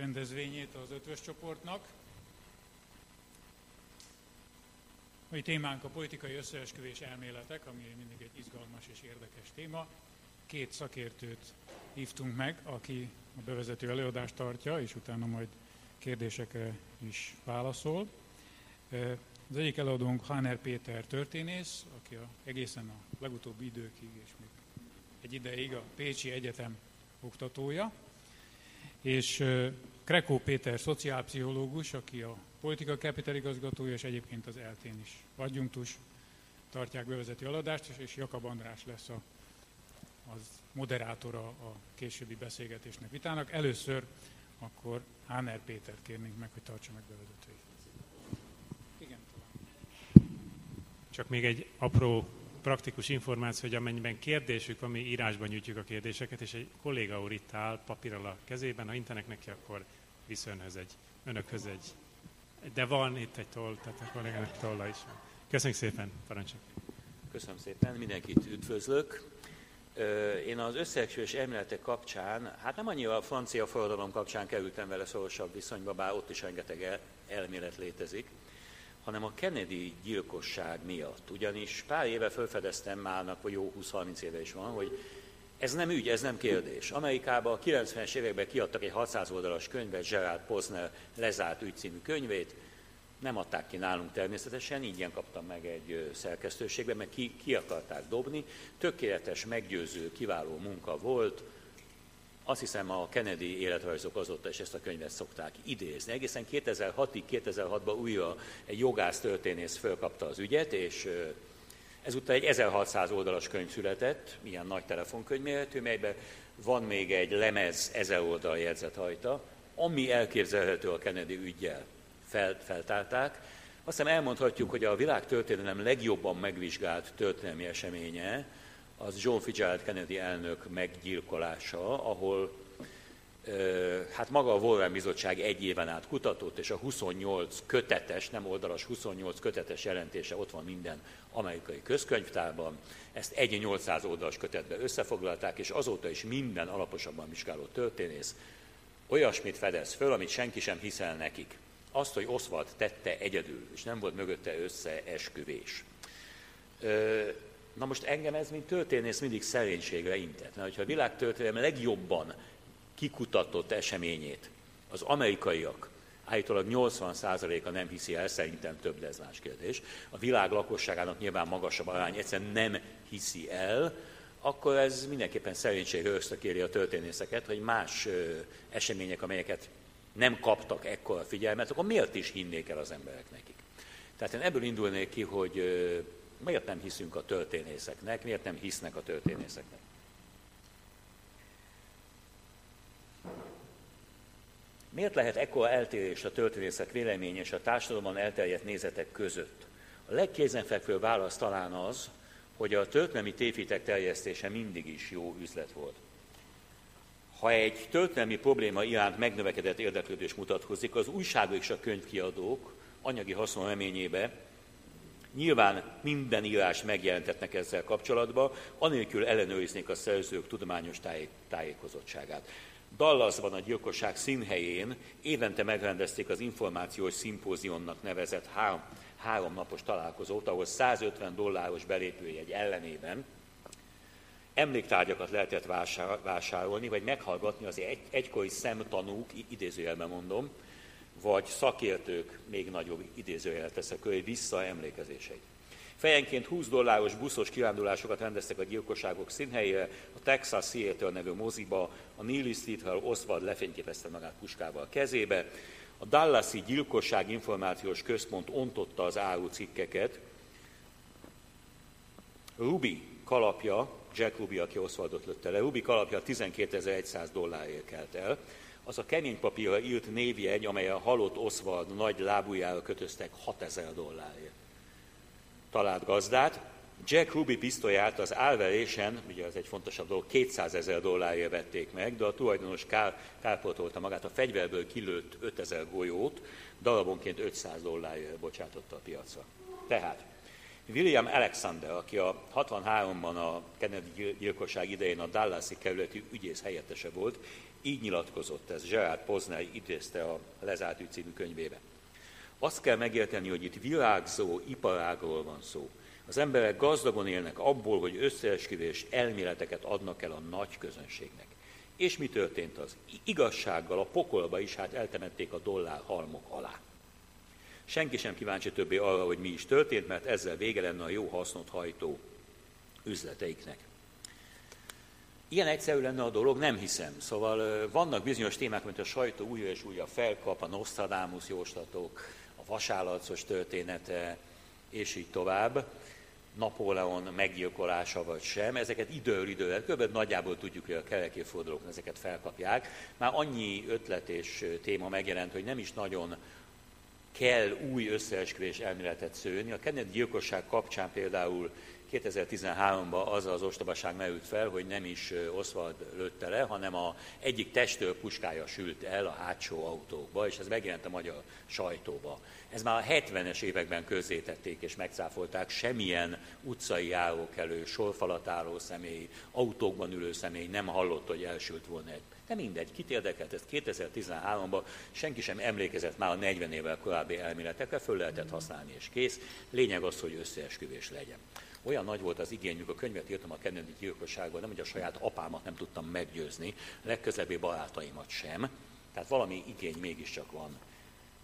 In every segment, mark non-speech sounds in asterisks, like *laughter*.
rendezvényét az ötvös csoportnak. Mai témánk a politikai összeesküvés elméletek, ami mindig egy izgalmas és érdekes téma. Két szakértőt hívtunk meg, aki a bevezető előadást tartja, és utána majd kérdésekre is válaszol. Az egyik előadónk Háner Péter történész, aki a, egészen a legutóbbi időkig és még egy ideig a Pécsi Egyetem oktatója, és Krekó Péter szociálpszichológus, aki a politika kapital igazgatója, és egyébként az eltén is adjunktus, tartják bevezető aladást, és Jakab András lesz a, az moderátora a későbbi beszélgetésnek vitának. Először akkor Háner Péter kérnénk meg, hogy tartsa meg bevezetőjét. Igen, Csak még egy apró praktikus információ, hogy amennyiben kérdésük van, mi írásban nyújtjuk a kérdéseket, és egy kolléga úr itt áll papírral a kezében, ha intenek neki, akkor visz önhöz egy, önökhöz egy, de van itt egy toll, tehát a kollégának tolla is van. Köszönjük szépen, parancsolj! Köszönöm szépen, mindenkit üdvözlök. Én az összeesküvés elméletek kapcsán, hát nem annyira a francia forradalom kapcsán kerültem vele szorosabb viszonyba, bár ott is rengeteg el, elmélet létezik, hanem a Kennedy gyilkosság miatt. Ugyanis pár éve felfedeztem már, vagy jó 20-30 éve is van, hogy ez nem ügy, ez nem kérdés. Amerikában a 90-es években kiadtak egy 600 oldalas könyvet, Gerard Posner lezárt ügy című könyvét, nem adták ki nálunk természetesen, ingyen kaptam meg egy szerkesztőségben, mert ki, ki akarták dobni. Tökéletes, meggyőző, kiváló munka volt. Azt hiszem a Kennedy életrajzok azóta is ezt a könyvet szokták idézni. Egészen 2006-ig, 2006-ban újra egy jogász történész fölkapta az ügyet, és ezúttal egy 1600 oldalas könyv született, ilyen nagy telefonkönyv méretű, melyben van még egy lemez ezer oldal jegyzet hajta, ami elképzelhető a Kennedy ügyjel fel, feltárták. Azt hiszem elmondhatjuk, hogy a világ történelem legjobban megvizsgált történelmi eseménye az John Fitzgerald Kennedy elnök meggyilkolása, ahol hát maga a Warren Bizottság egy éven át kutatott, és a 28 kötetes, nem oldalas, 28 kötetes jelentése ott van minden amerikai közkönyvtárban. Ezt egy 800 oldalas kötetbe összefoglalták, és azóta is minden alaposabban vizsgáló történész olyasmit fedez föl, amit senki sem hiszel nekik azt, hogy Oswald tette egyedül, és nem volt mögötte összeesküvés. Na most engem ez, mint történész, mindig szerénységre intett. Mert hogyha a világtörténelem legjobban kikutatott eseményét az amerikaiak, állítólag 80%-a nem hiszi el, szerintem több, de ez más kérdés, a világ lakosságának nyilván magasabb arány egyszerűen nem hiszi el, akkor ez mindenképpen szerénységre ösztökéri a történészeket, hogy más események, amelyeket nem kaptak ekkora figyelmet, akkor miért is hinnék el az emberek nekik? Tehát én ebből indulnék ki, hogy miért nem hiszünk a történészeknek, miért nem hisznek a történészeknek. Miért lehet ekkora eltérés a történészek vélemény és a társadalomban elterjedt nézetek között? A legkézenfekvő válasz talán az, hogy a történelmi tévhitek terjesztése mindig is jó üzlet volt. Ha egy történelmi probléma iránt megnövekedett érdeklődés mutatkozik, az újságok és a könyvkiadók anyagi haszon reményébe nyilván minden írás megjelentetnek ezzel kapcsolatban, anélkül ellenőriznék a szerzők tudományos tájékozottságát. Dallasban a gyilkosság színhelyén évente megrendezték az információs szimpózionnak nevezett három, három napos találkozót, ahol 150 dolláros belépőjegy ellenében emléktárgyakat lehetett vásárolni, vagy meghallgatni az egy, egykori szemtanúk, idézőjelben mondom, vagy szakértők, még nagyobb idézőjelet teszek hogy visszaemlékezéseit. Fejenként 20 dolláros buszos kirándulásokat rendeztek a gyilkosságok színhelyére, a Texas Theater nevű moziba, a Neely Street, ahol Oswald lefényképezte magát puskával kezébe, a Dallasi Gyilkosság Információs Központ ontotta az árucikkeket, Ruby kalapja Jack Ruby, aki Oswaldot lőtte le. Ruby kalapja 12.100 dollárért kelt el. Az a kemény papírra írt névjegy, a halott Oswald nagy lábújára kötöztek 6000 dollárért. Talált gazdát, Jack Ruby pisztolyát az álverésen, ugye ez egy fontosabb dolog, 200 ezer dollárért vették meg, de a tulajdonos kár, kárpótolta magát, a fegyverből kilőtt 5000 golyót, darabonként 500 dollárért bocsátotta a piacra. Tehát William Alexander, aki a 63-ban a Kennedy gyilkosság idején a Dallasi kerületi ügyész helyettese volt, Így nyilatkozott ez, Gerard Posner idézte a Lezárt című könyvébe. Azt kell megérteni, hogy itt virágzó iparágról van szó. Az emberek gazdagon élnek abból, hogy összeesküvés elméleteket adnak el a nagy közönségnek. És mi történt az? Igazsággal a pokolba is hát eltemették a dollár halmok alá. Senki sem kíváncsi többé arra, hogy mi is történt, mert ezzel vége lenne a jó hasznot hajtó üzleteiknek. Ilyen egyszerű lenne a dolog, nem hiszem. Szóval vannak bizonyos témák, mint a sajtó újra és újra felkap, a Nostradamus jóslatok, a vasállarcos története, és így tovább. Napóleon meggyilkolása vagy sem, ezeket időről időre, kb. nagyjából tudjuk, hogy a kerekéfordulók ezeket felkapják. Már annyi ötlet és téma megjelent, hogy nem is nagyon kell új összeesküvés elméletet szőni. A Kennedy gyilkosság kapcsán például 2013-ban az az ostobaság merült fel, hogy nem is Oswald lőtte le, hanem a egyik testőr puskája sült el a hátsó autókba, és ez megjelent a magyar sajtóba. Ez már a 70-es években közzétették és megcáfolták, semmilyen utcai járókelő, sorfalatáró személy, autókban ülő személy nem hallott, hogy elsült volna egy. De mindegy, kit érdekelt ezt 2013-ban, senki sem emlékezett már a 40 évvel korábbi elméletekre, föl lehetett használni és kész. Lényeg az, hogy összeesküvés legyen. Olyan nagy volt az igényük, a könyvet írtam a Kennedy gyilkosságról, nem, hogy a saját apámat nem tudtam meggyőzni, legközelebbi barátaimat sem. Tehát valami igény mégiscsak van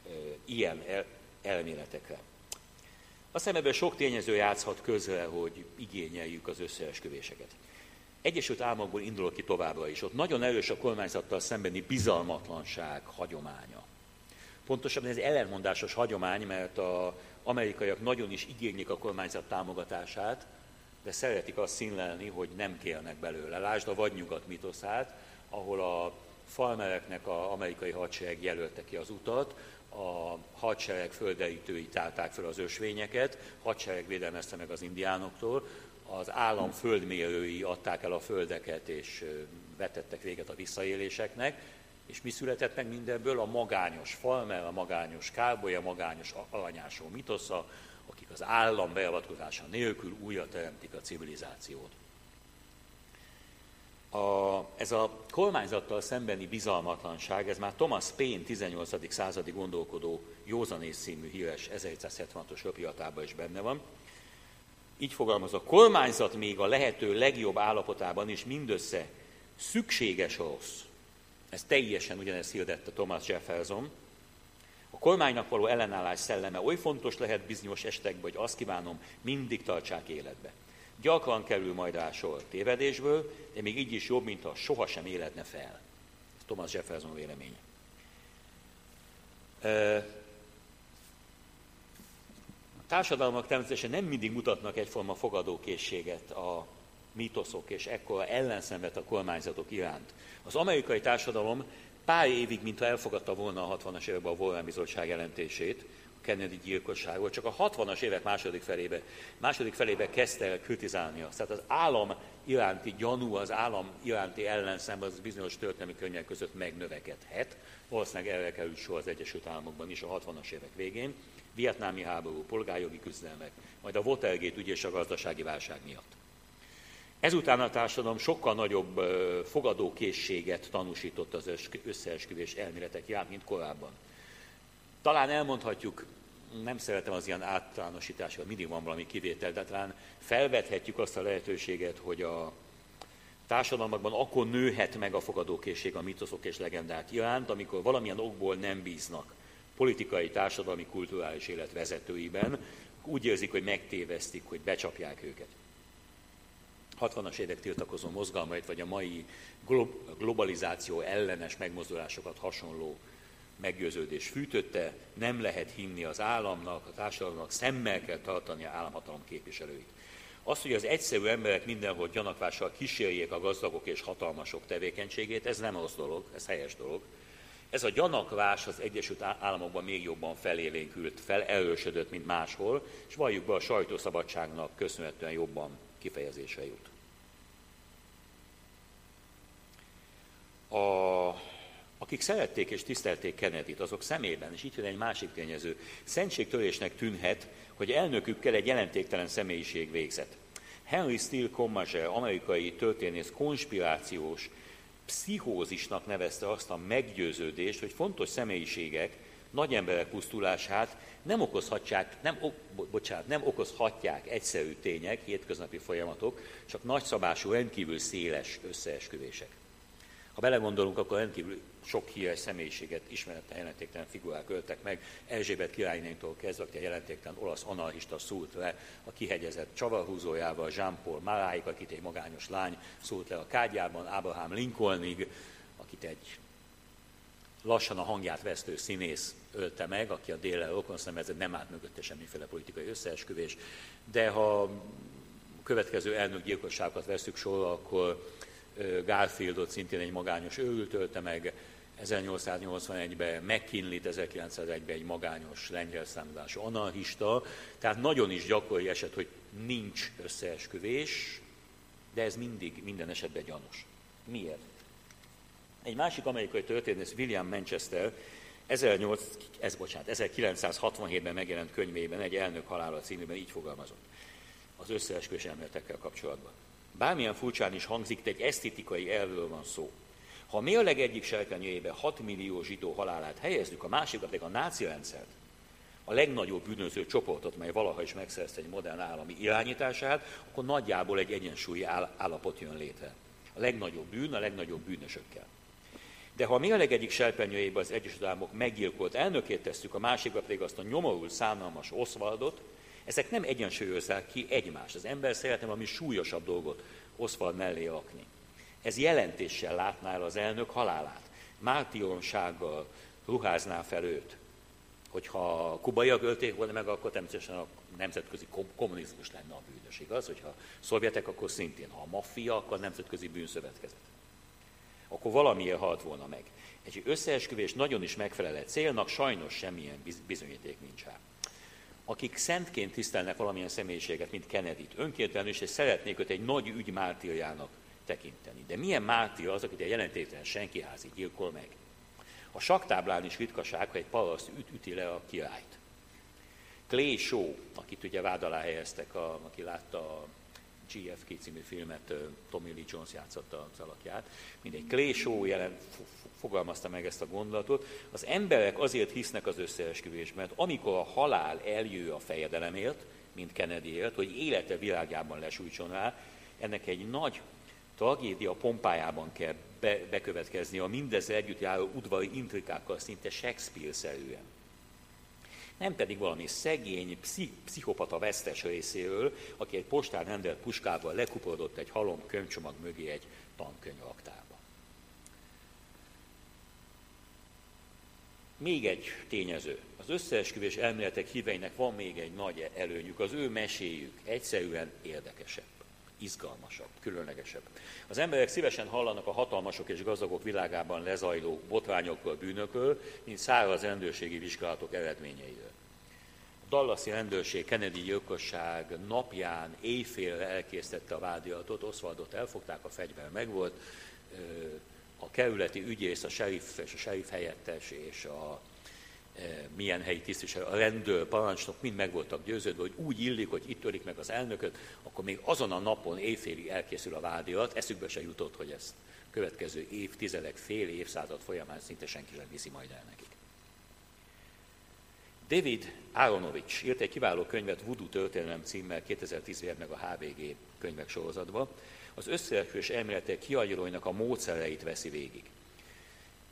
e, ilyen el, elméletekre. Aztán ebben sok tényező játszhat közre, hogy igényeljük az összeesküvéseket. Egyesült Államokból indulok ki továbbra is. Ott nagyon erős a kormányzattal szembeni bizalmatlanság hagyománya. Pontosabban ez ellenmondásos hagyomány, mert a amerikaiak nagyon is igénylik a kormányzat támogatását, de szeretik azt színlelni, hogy nem kérnek belőle. Lásd a vadnyugat mitoszát, ahol a farmereknek a amerikai hadsereg jelölte ki az utat, a hadsereg földerítői tárták fel az ösvényeket, hadsereg védelmezte meg az indiánoktól, az állam földmérői adták el a földeket és vetettek véget a visszaéléseknek, és mi született meg mindenből? A magányos falmer, a magányos káboly, a magányos alanyásó mitosza, akik az állam beavatkozása nélkül újra teremtik a civilizációt. A, ez a kormányzattal szembeni bizalmatlanság, ez már Thomas Paine 18. századi gondolkodó józanész című híres 1776-os röpiatában is benne van. Így fogalmaz, a kormányzat még a lehető legjobb állapotában is mindössze szükséges rossz, ez teljesen ugyanezt hirdette Thomas Jefferson. A kormánynak való ellenállás szelleme oly fontos lehet bizonyos estekben, hogy azt kívánom, mindig tartsák életbe. Gyakran kerül majd rá sor tévedésből, de még így is jobb, mintha sohasem életne fel. Ez Thomas Jefferson véleménye. A társadalmak természetesen nem mindig mutatnak egyforma fogadókészséget a mítoszok és ekkora ellenszenvet a kormányzatok iránt. Az amerikai társadalom pár évig, mintha elfogadta volna a 60-as években a Warren Bizottság jelentését, a Kennedy gyilkosságról, csak a 60-as évek második felébe, második felébe kezdte el kritizálni azt. Tehát az állam iránti gyanú, az állam iránti ellenszem az bizonyos történelmi könyvek között megnövekedhet. Valószínűleg erre került sor az Egyesült Államokban is a 60-as évek végén. Vietnámi háború, polgárjogi küzdelmek, majd a Watergate ügy és a gazdasági válság miatt. Ezután a társadalom sokkal nagyobb fogadókészséget tanúsított az összeesküvés elméletek iránt, mint korábban. Talán elmondhatjuk, nem szeretem az ilyen általánosításokat, mindig van valami kivétel, de talán felvethetjük azt a lehetőséget, hogy a társadalmakban akkor nőhet meg a fogadókészség a mitoszok és legendák iránt, amikor valamilyen okból nem bíznak politikai, társadalmi, kulturális élet vezetőiben, úgy érzik, hogy megtévesztik, hogy becsapják őket. 60-as évek tiltakozó mozgalmait, vagy a mai globalizáció ellenes megmozdulásokat hasonló meggyőződés fűtötte, nem lehet hinni az államnak, a társadalomnak, szemmel kell tartani a államhatalom képviselőit. Az, hogy az egyszerű emberek mindenhol gyanakvással kísérjék a gazdagok és hatalmasok tevékenységét, ez nem az dolog, ez helyes dolog. Ez a gyanakvás az Egyesült Államokban még jobban felélénkült, felerősödött, mint máshol, és valljuk be a sajtószabadságnak köszönhetően jobban kifejezésre jut. A, akik szerették és tisztelték Kennedy-t, azok szemében, és itt jön egy másik tényező, szentségtörésnek tűnhet, hogy elnökükkel egy jelentéktelen személyiség végzett. Henry Steele Commager, amerikai történész konspirációs pszichózisnak nevezte azt a meggyőződést, hogy fontos személyiségek nagy emberek pusztulását nem okozhatják, nem, bocsánat, nem okozhatják egyszerű tények, hétköznapi folyamatok, csak nagyszabású, rendkívül széles összeesküvések. Ha belegondolunk, akkor rendkívül sok híres személyiséget, ismeretlen jelentéktelen figurák öltek meg, Erzsébet királynőtől kezdve, aki a jelentéktelen olasz anarchista szúrt le a kihegyezett csavarhúzójával, Jean-Paul Maráik, akit egy magányos lány szúrt le a kágyában, Abraham Lincolnig, akit egy lassan a hangját vesztő színész ölte meg, aki a déllel rokon szemezett, nem állt mögötte semmiféle politikai összeesküvés, de ha következő elnök gyilkosságokat veszük sorra, akkor Garfieldot szintén egy magányos őrült ölte meg, 1881-ben McKinley-t, 1901-ben egy magányos lengyel számítású anarchista, tehát nagyon is gyakori eset, hogy nincs összeesküvés, de ez mindig, minden esetben gyanús. Miért? Egy másik amerikai történész, William Manchester, 18, ez, bocsánat, 1967-ben megjelent könyvében egy elnök halála címében így fogalmazott az összeesküvés elméletekkel kapcsolatban. Bármilyen furcsán is hangzik, de egy esztétikai elvről van szó. Ha a legegyik serpenyőjébe 6 millió zsidó halálát helyezzük, a másikat pedig a náci rendszert, a legnagyobb bűnöző csoportot, mely valaha is megszerezte egy modern állami irányítását, akkor nagyjából egy egyensúlyi állapot jön létre. A legnagyobb bűn a legnagyobb bűnösökkel. De ha a legegyik serpenyőjébe az Egyesült Államok meggyilkolt elnökét tesszük, a másikra pedig azt a nyomorul, szánalmas Oswaldot, ezek nem egyensúlyozzák ki egymást. Az ember szeretne valami súlyosabb dolgot Oswald mellé akni. Ez jelentéssel látná el az elnök halálát. Mártionsággal ruházná fel őt. Hogyha kubaiak ölték volna meg, akkor természetesen a nemzetközi kommunizmus lenne a bűnös, igaz? Hogyha szovjetek, akkor szintén. Ha a maffia, akkor a nemzetközi bűnszövetkezet. Akkor valamiért halt volna meg. Egy összeesküvés nagyon is megfelel egy célnak, sajnos semmilyen bizonyíték nincs rá akik szentként tisztelnek valamilyen személyiséget, mint Kennedy-t, önkéntelenül is, és szeretnék őt egy nagy ügy mártírjának tekinteni. De milyen mártír az, akit a jelentéktelen senkiházi gyilkol meg? A saktáblán is ritkaság, hogy egy paraszt üt, üti le a királyt. Clay Shaw, akit ugye vád alá helyeztek, a, aki látta a GFK című filmet, Tommy Lee Jones játszotta az alakját, mindegy, Clay Shaw jelen, fogalmazta meg ezt a gondolatot. Az emberek azért hisznek az összeesküvésben, mert amikor a halál eljő a fejedelemért, mint Kennedy élt, hogy élete világában lesújtson rá, ennek egy nagy tragédia pompájában kell be, bekövetkezni a mindezzel együtt járó udvari intrikákkal szinte Shakespeare-szerűen. Nem pedig valami szegény, pszich, pszichopata vesztes részéről, aki egy postán rendelt puskával lekuporodott egy halom könyvcsomag mögé egy tankönyv aktába. Még egy tényező. Az összeesküvés elméletek híveinek van még egy nagy előnyük. Az ő meséjük egyszerűen érdekesebb, izgalmasabb, különlegesebb. Az emberek szívesen hallanak a hatalmasok és gazdagok világában lezajló botrányokról, bűnökről, mint száraz rendőrségi vizsgálatok eredményeiről. A Dallasi rendőrség Kennedy gyilkosság napján éjfélre elkészítette a vádiatot, Oswaldot elfogták, a fegyver megvolt, a kerületi ügyész, a sheriff és a sheriff helyettes és a milyen helyi tisztviselő, a rendőr, parancsnok mind meg voltak győződve, hogy úgy illik, hogy itt ölik meg az elnököt, akkor még azon a napon éjfélig elkészül a vádirat, eszükbe se jutott, hogy ezt következő évtizedek, fél évszázad folyamán szinte senki sem viszi majd el nekik. David Aronovich írt egy kiváló könyvet Voodoo történelem címmel 2010 meg a HVG könyvek sorozatba, az összeesküvés elméletek kiagyróinak a módszereit veszi végig.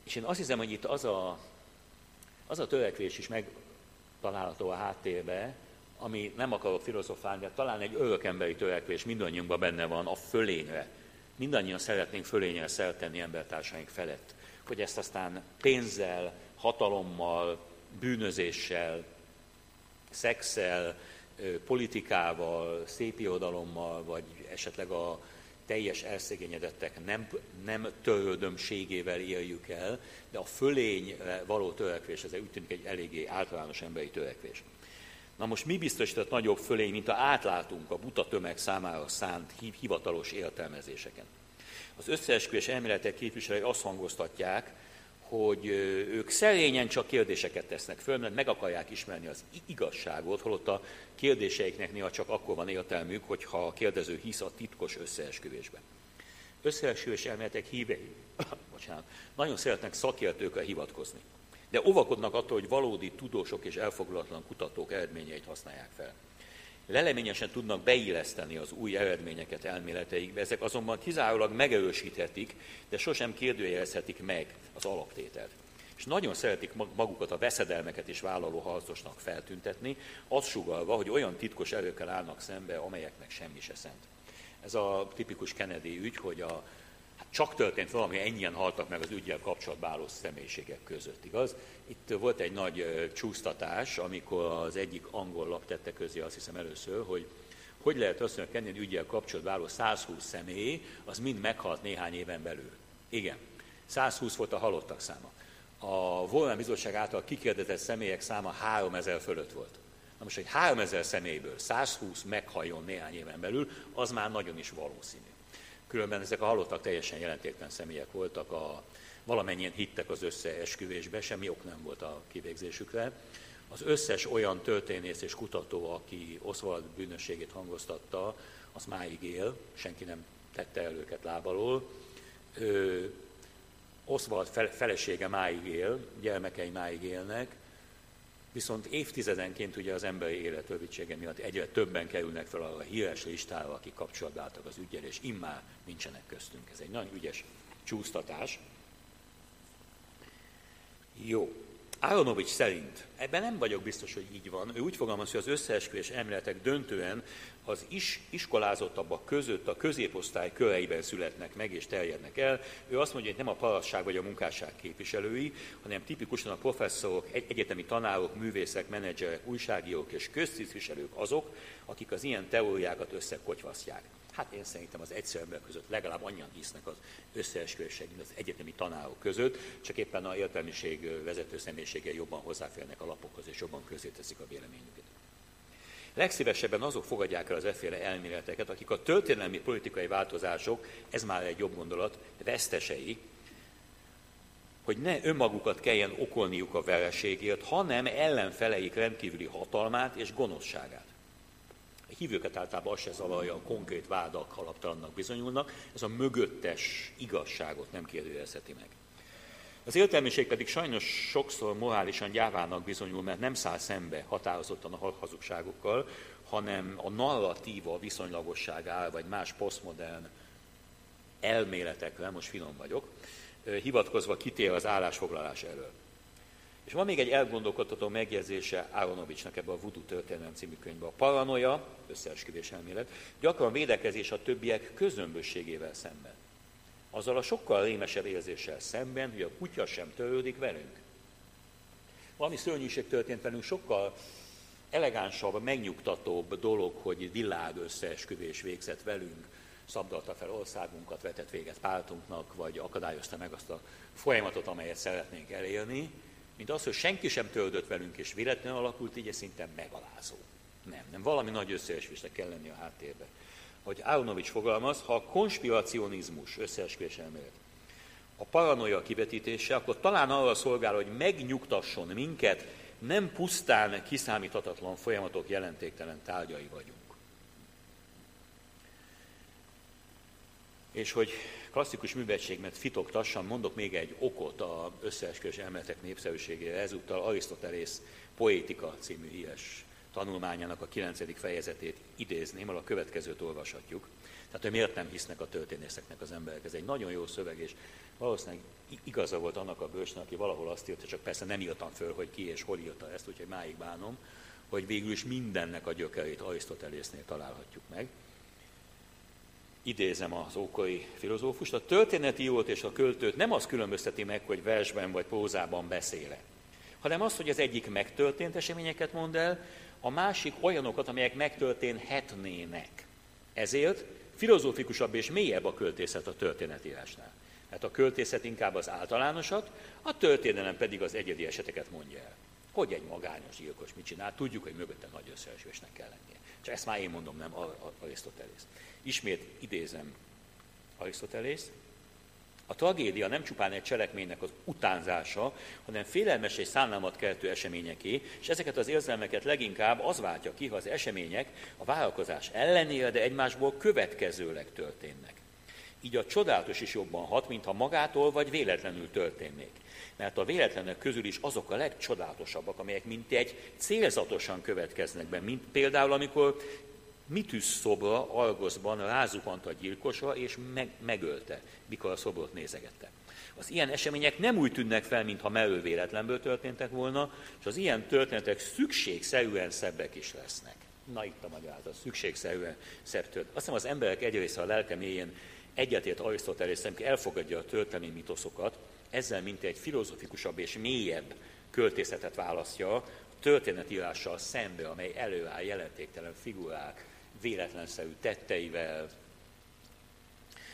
És én azt hiszem, hogy itt az a, az a törekvés is megtalálható a háttérbe, ami nem akarok filozofálni, de talán egy örökemberi törekvés mindannyiunkban benne van a fölényre. Mindannyian szeretnénk fölényel szeltenni embertársaink felett. Hogy ezt aztán pénzzel, hatalommal, bűnözéssel, szexel, politikával, szépirodalommal, vagy esetleg a teljes elszegényedettek nem, nem törődömségével éljük el, de a fölényre való törekvés, ez úgy tűnik egy eléggé általános emberi törekvés. Na most mi biztosított nagyobb fölény, mint a átlátunk a buta tömeg számára szánt hivatalos értelmezéseken? Az összeesküvés elméletek képviselői azt hangoztatják, hogy ők szerényen csak kérdéseket tesznek föl, mert meg akarják ismerni az igazságot, holott a kérdéseiknek néha csak akkor van értelmük, hogyha a kérdező hisz a titkos összeesküvésben. összeesküvés elméletek hívei, *coughs* bocsánat, nagyon szeretnek szakértőkre hivatkozni. De óvakodnak attól, hogy valódi tudósok és elfoglalatlan kutatók eredményeit használják fel. Leleményesen tudnak beilleszteni az új eredményeket elméleteikbe, ezek azonban kizárólag megerősíthetik, de sosem kérdőjelezhetik meg az alaptételt. És nagyon szeretik magukat a veszedelmeket is vállaló harcosnak feltüntetni, azt sugalva, hogy olyan titkos erőkkel állnak szembe, amelyeknek semmi se szent. Ez a tipikus Kennedy ügy, hogy a, hát csak történt valami, ennyien haltak meg az ügyel kapcsolatban álló személyiségek között, igaz? Itt volt egy nagy csúsztatás, amikor az egyik angol lap tette közé azt hiszem először, hogy hogy lehet azt mondani, hogy Kennedy ügyel kapcsolatban álló 120 személy, az mind meghalt néhány éven belül. Igen, 120 volt a halottak száma. A Volán Bizottság által kikérdezett személyek száma 3000 fölött volt. Na most, hogy 3000 személyből 120 meghalljon néhány éven belül, az már nagyon is valószínű. Különben ezek a halottak teljesen jelentéktelen személyek voltak, a, valamennyien hittek az összeesküvésbe, semmi ok nem volt a kivégzésükre. Az összes olyan történész és kutató, aki Oswald bűnösségét hangoztatta, az máig él, senki nem tette el őket lábalól. Oswald felesége máig él, gyermekei máig élnek, viszont évtizedenként ugye az emberi élet rövidsége miatt egyre többen kerülnek fel a híres listára, akik kapcsolatba álltak az ügyel, és immár nincsenek köztünk. Ez egy nagyon ügyes csúsztatás. Jó. Aronovics szerint, ebben nem vagyok biztos, hogy így van, ő úgy fogalmaz, hogy az összeesküvés elméletek döntően az is, iskolázottabbak között a középosztály köreiben születnek meg és terjednek el. Ő azt mondja, hogy nem a parasság vagy a munkásság képviselői, hanem tipikusan a professzorok, egy- egyetemi tanárok, művészek, menedzserek, újságírók és köztisztviselők azok, akik az ilyen teóriákat összekotyvasztják. Hát én szerintem az egyszerű ember között legalább annyian hisznek az összeesküvések, mint az egyetemi tanárok között, csak éppen a értelmiség vezető személyiségei jobban hozzáférnek a lapokhoz, és jobban közé teszik a véleményüket. Legszívesebben azok fogadják el az efféle elméleteket, akik a történelmi politikai változások, ez már egy jobb gondolat, vesztesei, hogy ne önmagukat kelljen okolniuk a vereségért, hanem ellenfeleik rendkívüli hatalmát és gonoszságát. A hívőket általában az se zavarja, a konkrét vádak alaptalannak bizonyulnak, ez a mögöttes igazságot nem kérdőjelezheti meg. Az értelmiség pedig sajnos sokszor morálisan gyávának bizonyul, mert nem száll szembe határozottan a hazugságokkal, hanem a narratíva viszonylagosságá, vagy más posztmodern elméletekre, most finom vagyok, hivatkozva kitér az állásfoglalás elől. És van még egy elgondolkodható megjegyzése Áronovicsnak ebbe a Voodoo történelem című könyvbe. A paranoia, összeesküvés elmélet, gyakran védekezés a többiek közömbösségével szemben. Azzal a sokkal rémesebb érzéssel szemben, hogy a kutya sem törődik velünk. Valami szörnyűség történt velünk, sokkal elegánsabb, megnyugtatóbb dolog, hogy világ összeesküvés végzett velünk, szabdalta fel országunkat, vetett véget pártunknak, vagy akadályozta meg azt a folyamatot, amelyet szeretnénk elérni, mint az, hogy senki sem töldött velünk, és véletlenül alakult, így szinte megalázó. Nem, nem, valami nagy összeesküvésnek kell lenni a háttérben. Hogy Aronovics fogalmaz, ha a konspiracionizmus összeesküvés elmélet, a paranoia kivetítése, akkor talán arra szolgál, hogy megnyugtasson minket, nem pusztán kiszámíthatatlan folyamatok jelentéktelen tárgyai vagyunk. És hogy klasszikus művetségmet fitoktassan, mondok még egy okot a összeesküvés elméletek népszerűségére, ezúttal Arisztotelész Poétika című híres tanulmányának a 9. fejezetét idézném, ahol a következőt olvashatjuk. Tehát, hogy miért nem hisznek a történészeknek az emberek. Ez egy nagyon jó szöveg, és valószínűleg igaza volt annak a bősnek, aki valahol azt írta, csak persze nem írtam föl, hogy ki és hol írta ezt, úgyhogy máig bánom, hogy végül is mindennek a gyökerét Arisztotelésznél találhatjuk meg idézem az ókori filozófust, a történeti jót és a költőt nem az különbözteti meg, hogy versben vagy prózában beszéle, hanem az, hogy az egyik megtörtént eseményeket mond el, a másik olyanokat, amelyek megtörténhetnének. Ezért filozófikusabb és mélyebb a költészet a történetírásnál. Hát a költészet inkább az általánosat, a történelem pedig az egyedi eseteket mondja el. Hogy egy magányos gyilkos mit csinál, tudjuk, hogy mögötte nagy összeesésnek kell lennie. Csak ezt már én mondom, nem Arisztotelész. Ismét idézem Arisztotelész. A tragédia nem csupán egy cselekménynek az utánzása, hanem félelmes és szánalmat keltő eseményeké, és ezeket az érzelmeket leginkább az váltja ki, ha az események a vállalkozás ellenére, de egymásból következőleg történnek. Így a csodálatos is jobban hat, mintha magától vagy véletlenül történnék. Mert a véletlenek közül is azok a legcsodálatosabbak, amelyek mint egy célzatosan következnek be, mint például amikor Mitűs szobra Algoszban rázuhant a gyilkosa, és meg, megölte, mikor a szobrot nézegette. Az ilyen események nem úgy tűnnek fel, mintha merő véletlenből történtek volna, és az ilyen történetek szükségszerűen szebbek is lesznek. Na itt a magyarázat, szükségszerűen szebb történet. Azt hiszem az emberek egy része a lelke mélyén egyetért Arisztotelész, amikor elfogadja a történelmi mitoszokat, ezzel mint egy filozofikusabb és mélyebb költészetet választja, történetírással szembe, amely előáll jelentéktelen figurák, véletlenszerű tetteivel.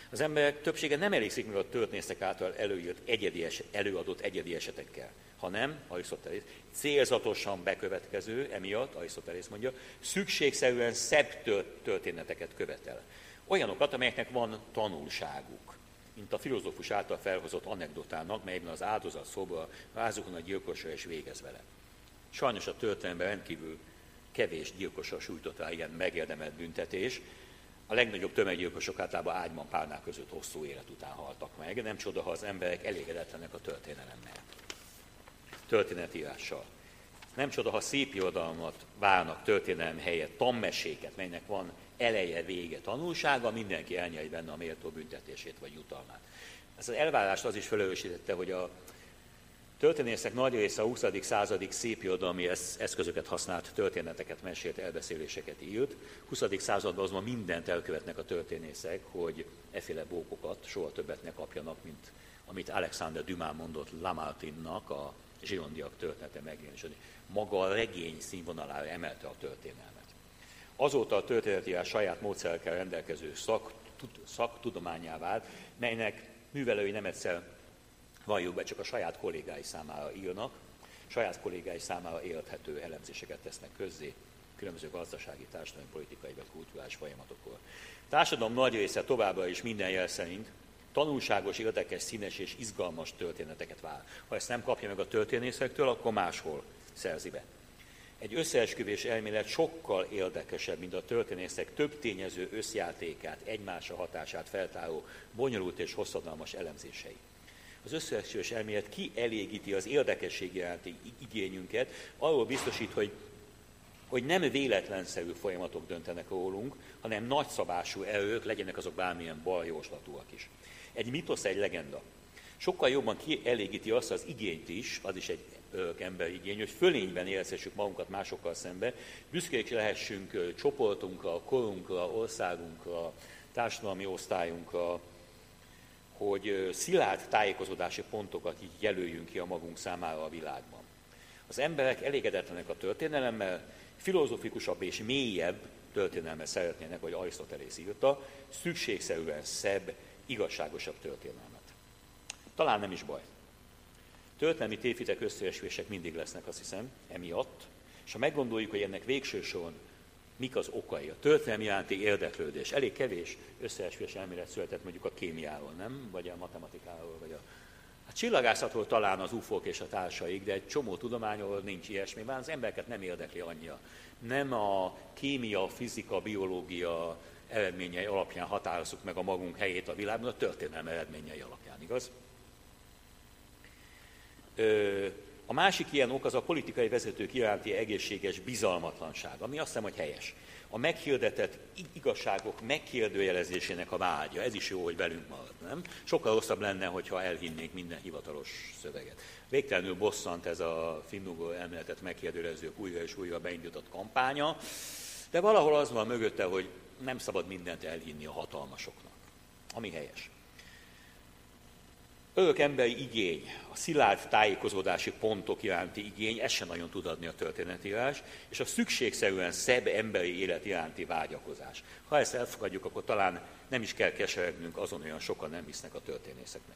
Az emberek többsége nem elégszik meg a történészek által előírt egyedi eset, előadott egyedi esetekkel, hanem, Arisztotelész, célzatosan bekövetkező, emiatt, Arisztotelész mondja, szükségszerűen szebb történeteket követel. Olyanokat, amelyeknek van tanulságuk, mint a filozófus által felhozott anekdotának, melyben az áldozat szóba rázukon a gyilkosra és végez vele. Sajnos a történelemben rendkívül kevés gyilkosra sújtott rá ilyen megérdemelt büntetés. A legnagyobb tömeggyilkosok általában ágyban pálnák között hosszú élet után haltak meg. Nem csoda, ha az emberek elégedetlenek a történelemmel, történetírással. Nem csoda, ha szép irodalmat várnak történelem helyett, tanmeséket, melynek van eleje, vége, tanulsága, mindenki elnyeli benne a méltó büntetését vagy jutalmát. Ez az elvárást az is felelősítette, hogy a történészek nagy része a 20. századig szép irodalmi eszközöket használt, történeteket mesélt, elbeszéléseket írt. 20. században azonban mindent elkövetnek a történészek, hogy eféle bókokat soha többet ne kapjanak, mint amit Alexander Dumas mondott Lamartinnak, a zsirondiak története megjelenéseni. Maga a regény színvonalára emelte a történelmet. Azóta a történetírás saját módszerekkel rendelkező szak, szaktudományá vált, melynek művelői nem egyszer valljuk be, csak a saját kollégái számára írnak, saját kollégái számára érthető elemzéseket tesznek közzé különböző gazdasági, társadalmi, politikai vagy kulturális folyamatokról. Társadalom nagy része továbbra is minden jel szerint tanulságos, érdekes, színes és izgalmas történeteket vár. Ha ezt nem kapja meg a történészektől, akkor máshol szerzi be. Egy összeesküvés elmélet sokkal érdekesebb, mint a történészek több tényező összjátékát, egymásra hatását feltáró, bonyolult és hosszadalmas elemzései. Az összeesküvés elmélet kielégíti az érdekesség iránti igényünket, arról biztosít, hogy, hogy nem véletlenszerű folyamatok döntenek rólunk, hanem nagyszabású erők, legyenek azok bármilyen baljóslatúak is. Egy mitosz, egy legenda. Sokkal jobban kielégíti azt az igényt is, az is egy emberi igény, hogy fölényben érezhessük magunkat másokkal szembe, büszkék lehessünk csoportunkra, korunkra, országunkra, társadalmi osztályunkra, hogy szilárd tájékozódási pontokat így jelöljünk ki a magunk számára a világban. Az emberek elégedetlenek a történelemmel, filozofikusabb és mélyebb történelmet szeretnének, hogy Arisztotelész írta, szükségszerűen szebb, igazságosabb történelmet. Talán nem is baj. Történelmi tévhitek összeesküvések mindig lesznek, azt hiszem, emiatt. És ha meggondoljuk, hogy ennek végső soron mik az okai, a történelmi iránti érdeklődés. Elég kevés összeesküvés elmélet született mondjuk a kémiáról, nem? Vagy a matematikáról, vagy a a csillagászatról talán az ufók és a társaik, de egy csomó tudományról nincs ilyesmi, mert az embereket nem érdekli annyira. Nem a kémia, fizika, biológia eredményei alapján határozzuk meg a magunk helyét a világban, a történelmi eredményei alapján, igaz? A másik ilyen ok az a politikai vezetők iránti egészséges bizalmatlanság, ami azt hiszem, hogy helyes. A meghirdetett igazságok megkérdőjelezésének a vágya, ez is jó, hogy velünk marad, nem? Sokkal rosszabb lenne, hogyha elhinnénk minden hivatalos szöveget. Végtelenül bosszant ez a finnugó elméletet megkérdőjelezők újra és újra beindított kampánya, de valahol az van mögötte, hogy nem szabad mindent elhinni a hatalmasoknak, ami helyes örök emberi igény, a szilárd tájékozódási pontok iránti igény, ez sem nagyon tud adni a történetírás, és a szükségszerűen szebb emberi élet iránti vágyakozás. Ha ezt elfogadjuk, akkor talán nem is kell keseregnünk, azon olyan sokan nem hisznek a történészeknek.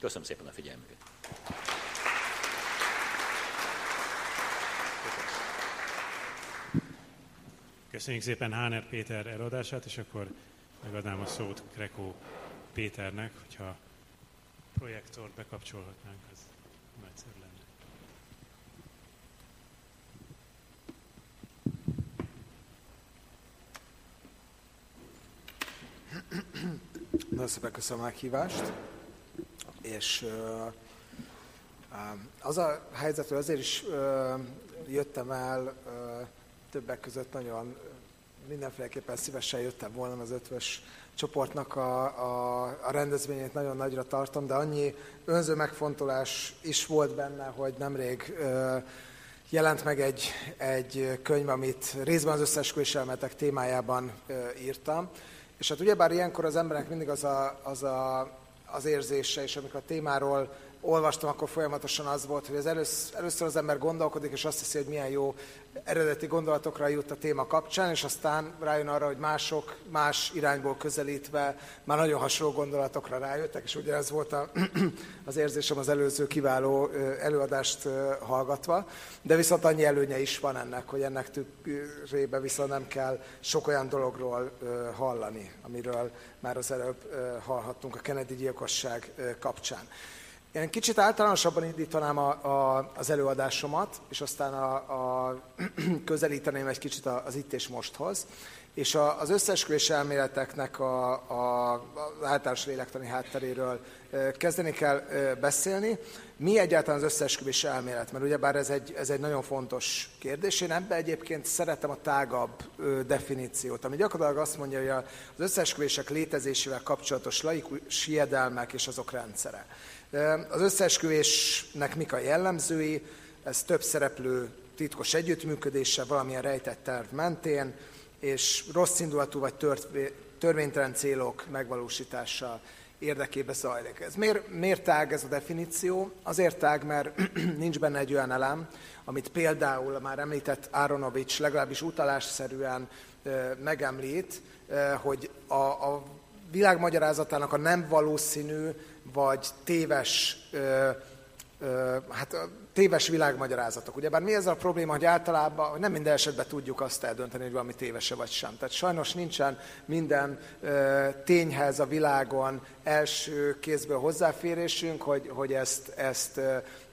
Köszönöm szépen a figyelmüket! Köszönjük szépen Háner Péter eladását, és akkor megadnám a szót Krekó Péternek, hogyha projektort bekapcsolhatnánk, az nagyszerű lenne. Nagyon szépen köszönöm a meghívást. És az a helyzet, hogy azért is jöttem el, többek között nagyon mindenféleképpen szívesen jöttem volna az ötvös csoportnak a, a, a rendezvényét nagyon nagyra tartom, de annyi önző megfontolás is volt benne, hogy nemrég ö, jelent meg egy, egy könyv, amit részben az összes elmetek témájában ö, írtam. És hát ugyebár ilyenkor az emberek mindig az a, az, a, az érzése, és amikor a témáról olvastam, akkor folyamatosan az volt, hogy az először, először az ember gondolkodik, és azt hiszi, hogy milyen jó eredeti gondolatokra jut a téma kapcsán, és aztán rájön arra, hogy mások más irányból közelítve már nagyon hasonló gondolatokra rájöttek, és ugye ez volt a, *clears throat* az érzésem az előző kiváló előadást hallgatva, de viszont annyi előnye is van ennek, hogy ennek tükrébe viszont nem kell sok olyan dologról hallani, amiről már az előbb hallhattunk a Kennedy gyilkosság kapcsán. Én kicsit általánosabban indítanám a, a, az előadásomat, és aztán a, a, *clears throat* közelíteném egy kicsit az itt és mosthoz. És a, az összeesküvés elméleteknek a, a, az általános lélektani hátteréről kezdeni kell beszélni. Mi egyáltalán az összeesküvés elmélet? Mert ugyebár ez egy, ez egy nagyon fontos kérdés. Én ebbe egyébként szeretem a tágabb definíciót, ami gyakorlatilag azt mondja, hogy az összeesküvések létezésével kapcsolatos laikus hiedelmek és azok rendszere. Az összeesküvésnek mik a jellemzői? Ez több szereplő titkos együttműködése, valamilyen rejtett terv mentén, és rossz indulatú vagy törvénytelen célok megvalósítása érdekébe zajlik. Ez miért, miért tág ez a definíció? Azért tág, mert *clears throat* nincs benne egy olyan elem, amit például már említett Áronovics legalábbis utalásszerűen megemlít, hogy a, a világ magyarázatának a nem valószínű vagy téves, ö, ö, hát téves világmagyarázatok. Ugyebár mi ez a probléma, hogy általában nem minden esetben tudjuk azt eldönteni, hogy valami tévese vagy sem. Tehát sajnos nincsen minden ö, tényhez a világon első kézből hozzáférésünk, hogy, hogy ezt, ezt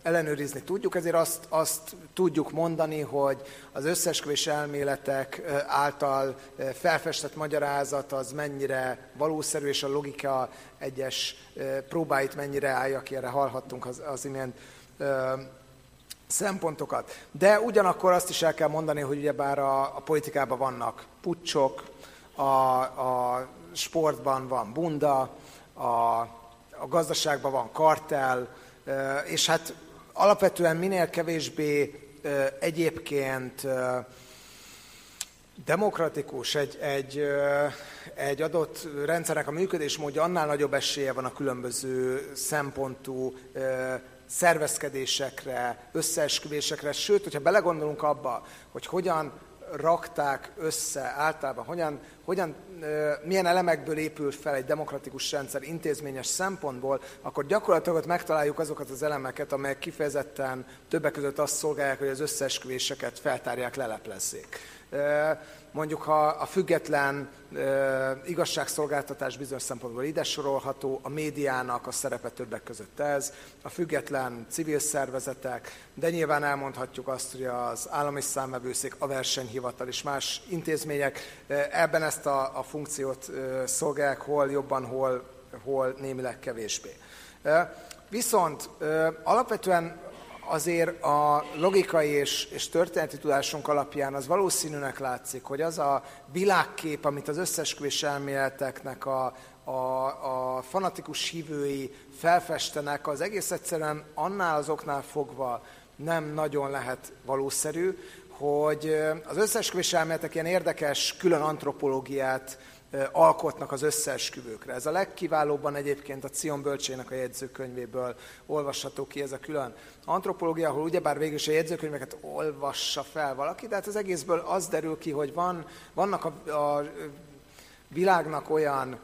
ellenőrizni tudjuk, ezért azt, azt tudjuk mondani, hogy az összesküvés elméletek által felfestett magyarázat az mennyire valószerű, és a logika egyes próbáit mennyire állja ki, erre hallhattunk az, az imént szempontokat. De ugyanakkor azt is el kell mondani, hogy ugyebár a, a politikában vannak pucsok, a, a sportban van bunda, a, a gazdaságban van kartel, és hát alapvetően minél kevésbé egyébként demokratikus egy, egy, egy adott rendszernek a működésmódja, annál nagyobb esélye van a különböző szempontú szervezkedésekre, összeesküvésekre. Sőt, hogyha belegondolunk abba, hogy hogyan rakták össze általában, hogyan, hogyan, milyen elemekből épül fel egy demokratikus rendszer intézményes szempontból, akkor gyakorlatilag ott megtaláljuk azokat az elemeket, amelyek kifejezetten többek között azt szolgálják, hogy az összeesküvéseket feltárják, leleplezzék mondjuk ha a független igazságszolgáltatás bizonyos szempontból ide sorolható, a médiának a szerepe többek között ez, a független civil szervezetek, de nyilván elmondhatjuk azt, hogy az állami számvevőszék, a versenyhivatal és más intézmények ebben ezt a, a funkciót szolgálják, hol jobban, hol, hol némileg kevésbé. Viszont alapvetően azért a logikai és, és történeti tudásunk alapján az valószínűnek látszik, hogy az a világkép, amit az összesküvés elméleteknek a, a, a fanatikus hívői felfestenek, az egész egyszerűen annál azoknál fogva nem nagyon lehet valószerű, hogy az összesküvés elméletek ilyen érdekes külön antropológiát alkotnak az összeesküvőkre. Ez a legkiválóbban egyébként a Cion bölcsének a jegyzőkönyvéből olvasható ki ez a külön antropológia, ahol ugyebár végül is a jegyzőkönyveket olvassa fel valaki, de hát az egészből az derül ki, hogy van, vannak a, a világnak olyan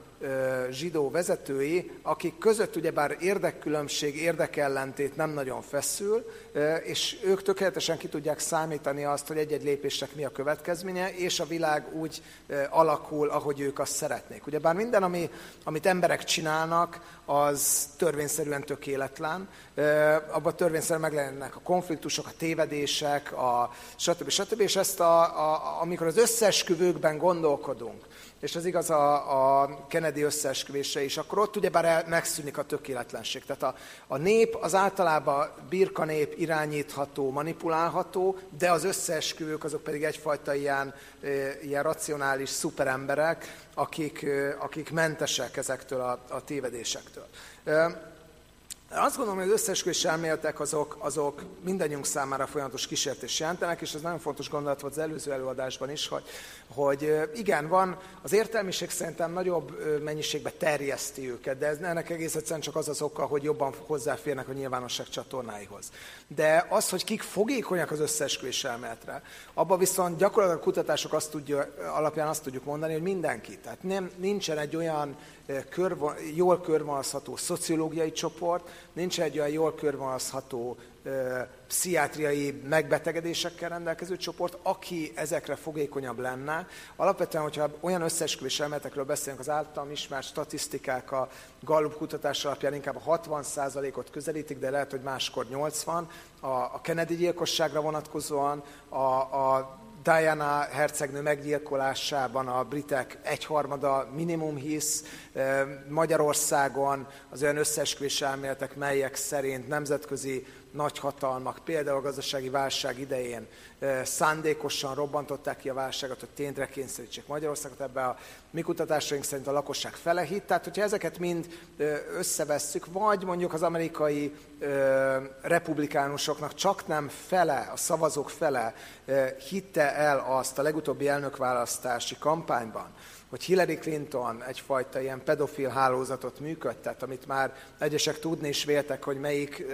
zsidó vezetői, akik között ugyebár érdekkülönbség, érdekellentét nem nagyon feszül, és ők tökéletesen ki tudják számítani azt, hogy egy-egy lépésnek mi a következménye, és a világ úgy alakul, ahogy ők azt szeretnék. Ugyebár minden, ami, amit emberek csinálnak, az törvényszerűen tökéletlen. Abban törvényszerűen megjelennek a konfliktusok, a tévedések, a stb. stb. És ezt, a, a, amikor az összesküvőkben gondolkodunk, és az igaz a, a Kennedy összeesküvése is, akkor ott ugyebár megszűnik a tökéletlenség. Tehát a, a nép az általában birka nép irányítható, manipulálható, de az összeesküvők azok pedig egyfajta ilyen, ilyen racionális szuperemberek, akik, akik mentesek ezektől a, a tévedésektől. Azt gondolom, hogy az összeesküvés elméletek azok, azok mindannyiunk számára folyamatos kísértés jelentenek, és ez nagyon fontos gondolat volt az előző előadásban is, hogy, hogy igen, van, az értelmiség szerintem nagyobb mennyiségbe terjeszti őket, de ez ennek egész egyszerűen csak az az oka, hogy jobban hozzáférnek a nyilvánosság csatornáihoz. De az, hogy kik fogékonyak az összeesküvés elméletre, abban viszont gyakorlatilag a kutatások azt tudja, alapján azt tudjuk mondani, hogy mindenki. Tehát nem, nincsen egy olyan körvon, jól körvonalazható szociológiai csoport, nincs egy olyan jól körvonalazható pszichiátriai megbetegedésekkel rendelkező csoport, aki ezekre fogékonyabb lenne. Alapvetően, hogyha olyan összeesküvés elméletekről beszélünk, az általam ismert statisztikák a Gallup kutatás alapján inkább a 60%-ot közelítik, de lehet, hogy máskor 80. A, Kennedy gyilkosságra vonatkozóan, a, a Diana hercegnő meggyilkolásában a britek egyharmada minimum hisz, Magyarországon az olyan összeesküvés elméletek, melyek szerint nemzetközi nagyhatalmak, például a gazdasági válság idején szándékosan robbantották ki a válságot, hogy tényre kényszerítsék Magyarországot. Ebbe a mi kutatásaink szerint a lakosság fele hit. Tehát, hogyha ezeket mind összevesszük, vagy mondjuk az amerikai republikánusoknak csak nem fele, a szavazók fele hitte el azt a legutóbbi elnökválasztási kampányban, hogy Hillary Clinton egyfajta ilyen pedofil hálózatot működtet, amit már egyesek tudni is véltek, hogy melyik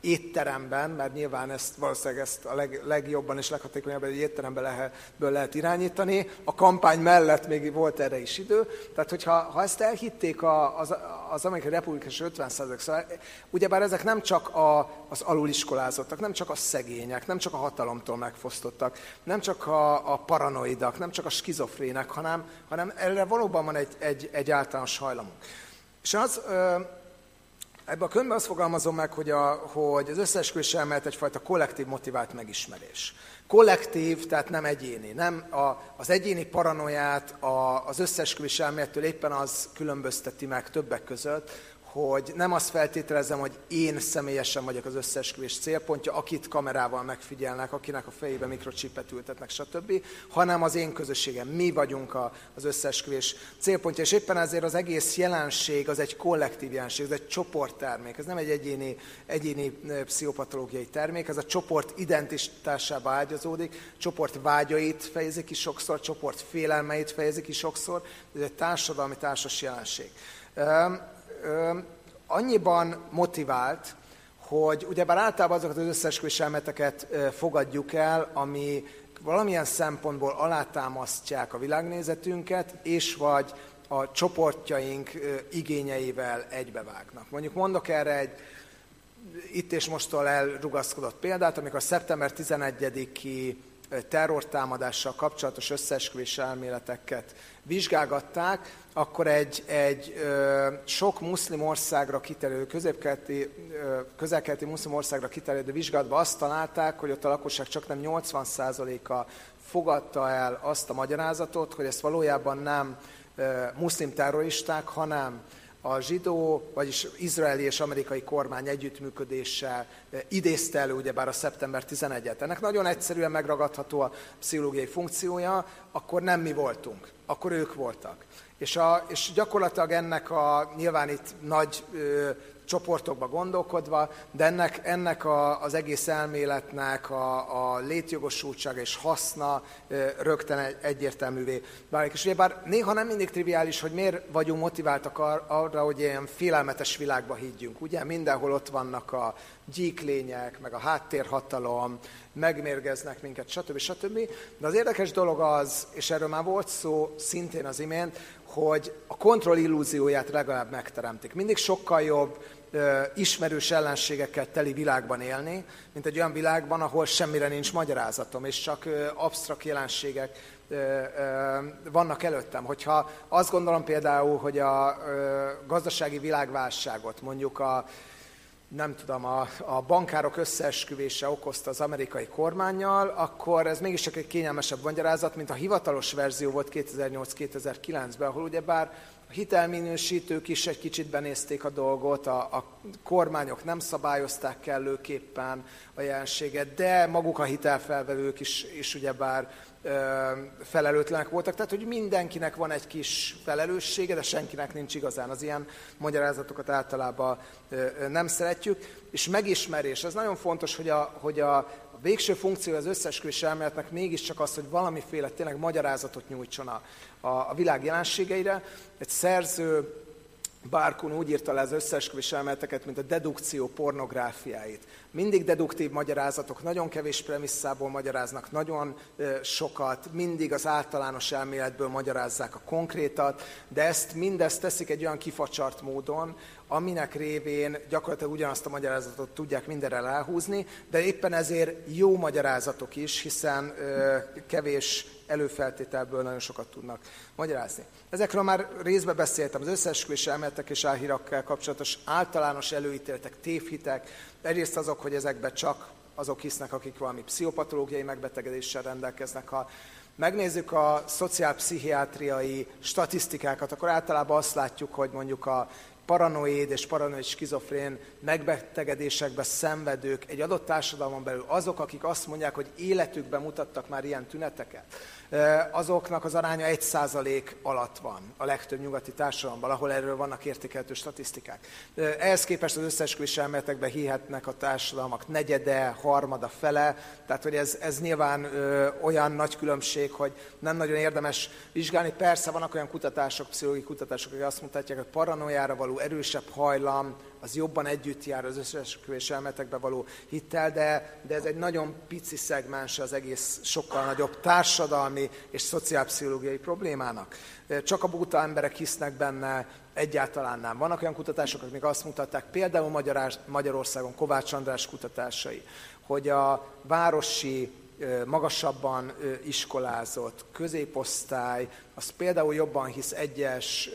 étteremben, mert nyilván ezt valószínűleg ezt a leg, legjobban és leghatékonyabban egy étteremben lehet, lehet irányítani. A kampány mellett még volt erre is idő. Tehát, hogyha ha ezt elhitték a, az, az amerikai republikás 50 szóval, ugyebár ezek nem csak a, az aluliskolázottak, nem csak a szegények, nem csak a hatalomtól megfosztottak, nem csak a, a paranoidak, nem csak a skizofrének, hanem, hanem erre valóban van egy, egy, egy általános hajlamunk. És az, Ebben a könyvben azt fogalmazom meg, hogy, a, hogy az összeesküvés elmélet egyfajta kollektív motivált megismerés. Kollektív, tehát nem egyéni. Nem a, az egyéni paranoiát a, az összeesküvés elmélettől éppen az különbözteti meg többek között, hogy nem azt feltételezem, hogy én személyesen vagyok az összeesküvés célpontja, akit kamerával megfigyelnek, akinek a fejébe mikrocsipet ültetnek, stb., hanem az én közösségem. Mi vagyunk a, az összeesküvés célpontja, és éppen ezért az egész jelenség az egy kollektív jelenség, ez egy csoporttermék, ez nem egy egyéni, egyéni pszichopatológiai termék, ez a csoport identitásába ágyazódik, csoport vágyait fejezi ki sokszor, csoport félelmeit fejezi ki sokszor, ez egy társadalmi társas jelenség annyiban motivált, hogy ugyebár általában azokat az összeesküvés elmeteket fogadjuk el, ami valamilyen szempontból alátámasztják a világnézetünket, és vagy a csoportjaink igényeivel egybevágnak. Mondjuk mondok erre egy itt és mostól elrugaszkodott példát, amikor szeptember 11-i terrortámadással kapcsolatos összeesküvés elméleteket vizsgálgatták, akkor egy, egy ö, sok muszlim országra kiterjedő, középkeleti, közelkeleti muszlim országra kiterjedő vizsgálatban azt találták, hogy ott a lakosság csak nem 80%-a fogadta el azt a magyarázatot, hogy ezt valójában nem ö, muszlim terroristák, hanem a zsidó, vagyis izraeli és amerikai kormány együttműködéssel idézte elő ugyebár a szeptember 11-et. Ennek nagyon egyszerűen megragadható a pszichológiai funkciója, akkor nem mi voltunk, akkor ők voltak. És, a, és gyakorlatilag ennek a, nyilván itt nagy ö, csoportokba gondolkodva, de ennek, ennek a, az egész elméletnek a, a létjogosultsága és haszna rögtön egy, egyértelművé válik. És bár néha nem mindig triviális, hogy miért vagyunk motiváltak ar, arra, hogy ilyen félelmetes világba higgyünk. Ugye mindenhol ott vannak a gyíklények, meg a háttérhatalom, megmérgeznek minket, stb. stb. De az érdekes dolog az, és erről már volt szó szintén az imént, hogy a kontroll illúzióját legalább megteremtik. Mindig sokkal jobb ismerős ellenségekkel teli világban élni, mint egy olyan világban, ahol semmire nincs magyarázatom, és csak absztrakt jelenségek vannak előttem. Hogyha azt gondolom például, hogy a gazdasági világválságot mondjuk a nem tudom, a, a bankárok összeesküvése okozta az amerikai kormányjal, akkor ez mégiscsak egy kényelmesebb magyarázat, mint a hivatalos verzió volt 2008-2009-ben, ahol ugyebár A hitelminősítők is egy kicsit benézték a dolgot, a, a kormányok nem szabályozták kellőképpen a jelenséget, de maguk a hitelfelvevők is, is ugyebár felelőtlenek voltak, tehát hogy mindenkinek van egy kis felelőssége, de senkinek nincs igazán. Az ilyen magyarázatokat általában nem szeretjük. És megismerés, ez nagyon fontos, hogy a, hogy a, a végső funkció az összesküvés elméletnek mégiscsak az, hogy valamiféle tényleg magyarázatot nyújtson a, a, a világ jelenségeire. Egy szerző Bárkun úgy írta le az összeesküvés elméleteket, mint a dedukció pornográfiáit. Mindig deduktív magyarázatok, nagyon kevés premisszából magyaráznak, nagyon sokat, mindig az általános elméletből magyarázzák a konkrétat, de ezt mindezt teszik egy olyan kifacsart módon, aminek révén gyakorlatilag ugyanazt a magyarázatot tudják mindenre elhúzni, de éppen ezért jó magyarázatok is, hiszen kevés előfeltételből nagyon sokat tudnak magyarázni. Ezekről már részben beszéltem, az összeesküvés elméletek és álhírakkal kapcsolatos általános előítéletek, tévhitek, egyrészt azok, hogy ezekben csak azok hisznek, akik valami pszichopatológiai megbetegedéssel rendelkeznek. Ha megnézzük a szociálpszichiátriai statisztikákat, akkor általában azt látjuk, hogy mondjuk a paranoid és paranoid skizofrén megbetegedésekbe szenvedők egy adott társadalmon belül azok, akik azt mondják, hogy életükben mutattak már ilyen tüneteket, azoknak az aránya 1% alatt van a legtöbb nyugati társadalomban, ahol erről vannak értékelhető statisztikák. Ehhez képest az összeesküvés elméletekben hihetnek a társadalmak negyede, harmada, fele, tehát hogy ez, ez nyilván ö, olyan nagy különbség, hogy nem nagyon érdemes vizsgálni. Persze vannak olyan kutatások, pszichológiai kutatások, akik azt mutatják, hogy paranoiára való erősebb hajlam, az jobban együtt jár az összeesküvés elméletekbe való hittel, de, de ez egy nagyon pici szegmens az egész sokkal nagyobb társadalmi és szociálpszichológiai problémának. Csak a buta emberek hisznek benne, egyáltalán nem. Vannak olyan kutatások, amik azt mutatták, például Magyarországon Kovács András kutatásai, hogy a városi magasabban iskolázott középosztály, az például jobban hisz egyes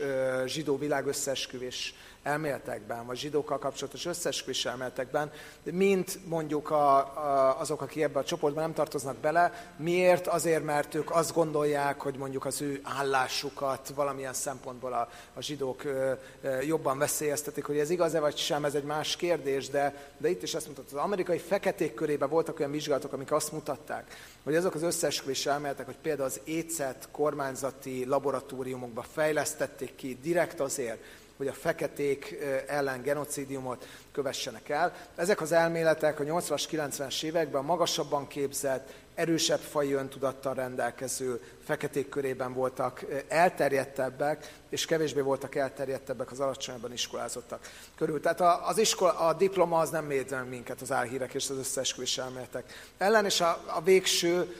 zsidó világösszeesküvés elméletekben, vagy zsidókkal kapcsolatos összesküvés elméletekben, mint mondjuk a, a, azok, akik ebbe a csoportban nem tartoznak bele. Miért? Azért, mert ők azt gondolják, hogy mondjuk az ő állásukat valamilyen szempontból a, a zsidók ö, ö, jobban veszélyeztetik, hogy ez igaz-e vagy sem, ez egy más kérdés, de, de itt is ezt mutatta. Az amerikai feketék körében voltak olyan vizsgálatok, amik azt mutatták, hogy azok az összeesküvés elméletek, hogy például az écet kormányzati laboratóriumokba fejlesztették ki direkt azért, hogy a feketék ellen genocidiumot kövessenek el. Ezek az elméletek a 80-as, 90-es években magasabban képzett, erősebb fai öntudattal rendelkező feketék körében voltak elterjedtebbek, és kevésbé voltak elterjedtebbek az alacsonyabban iskolázottak körül. Tehát az iskola, a diploma az nem véd minket az álhírek és az összeesküvés elméletek ellen, és a, a végső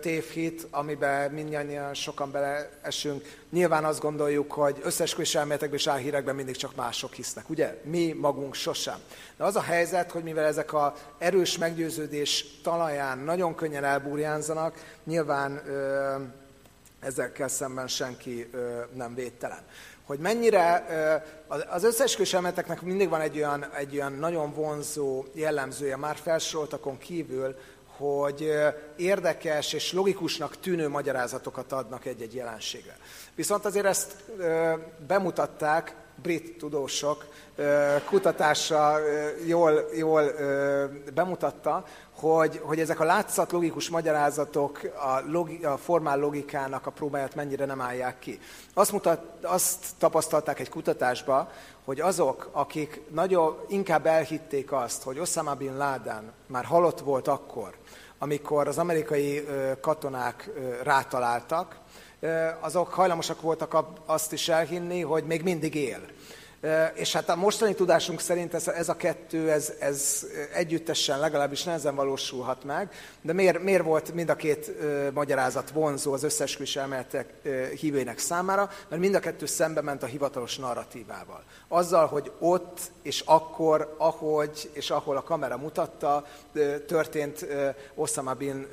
tévhit, amiben mindannyian sokan beleesünk, nyilván azt gondoljuk, hogy összeesküvés elméletekben és álhírekben mindig csak mások hisznek, ugye? Mi magunk sosem. De az a helyzet, hogy mivel ezek a erős meggyőződés talaján nagyon könnyen elbúrjánzanak, nyilván ö, ezekkel szemben senki ö, nem védtelen. Hogy mennyire, az összeesküvés elméleteknek mindig van egy olyan, egy olyan nagyon vonzó jellemzője, már felsoroltakon kívül, hogy érdekes és logikusnak tűnő magyarázatokat adnak egy-egy jelenségre. Viszont azért ezt bemutatták brit tudósok kutatása jól, jól bemutatta, hogy, hogy ezek a látszat logikus magyarázatok a, logi, a formál logikának a próbáját mennyire nem állják ki. Azt, mutat, azt tapasztalták egy kutatásba, hogy azok, akik nagyon inkább elhitték azt, hogy Osama Bin Laden már halott volt akkor, amikor az amerikai katonák rátaláltak, azok hajlamosak voltak azt is elhinni, hogy még mindig él. És hát a mostani tudásunk szerint ez, ez a kettő, ez, ez együttesen legalábbis nehezen valósulhat meg, de miért, miért volt mind a két ö, magyarázat vonzó az összes elméletek hívőinek számára? Mert mind a kettő szembe ment a hivatalos narratívával. Azzal, hogy ott és akkor, ahogy és ahol a kamera mutatta, ö, történt ö, Osama Bin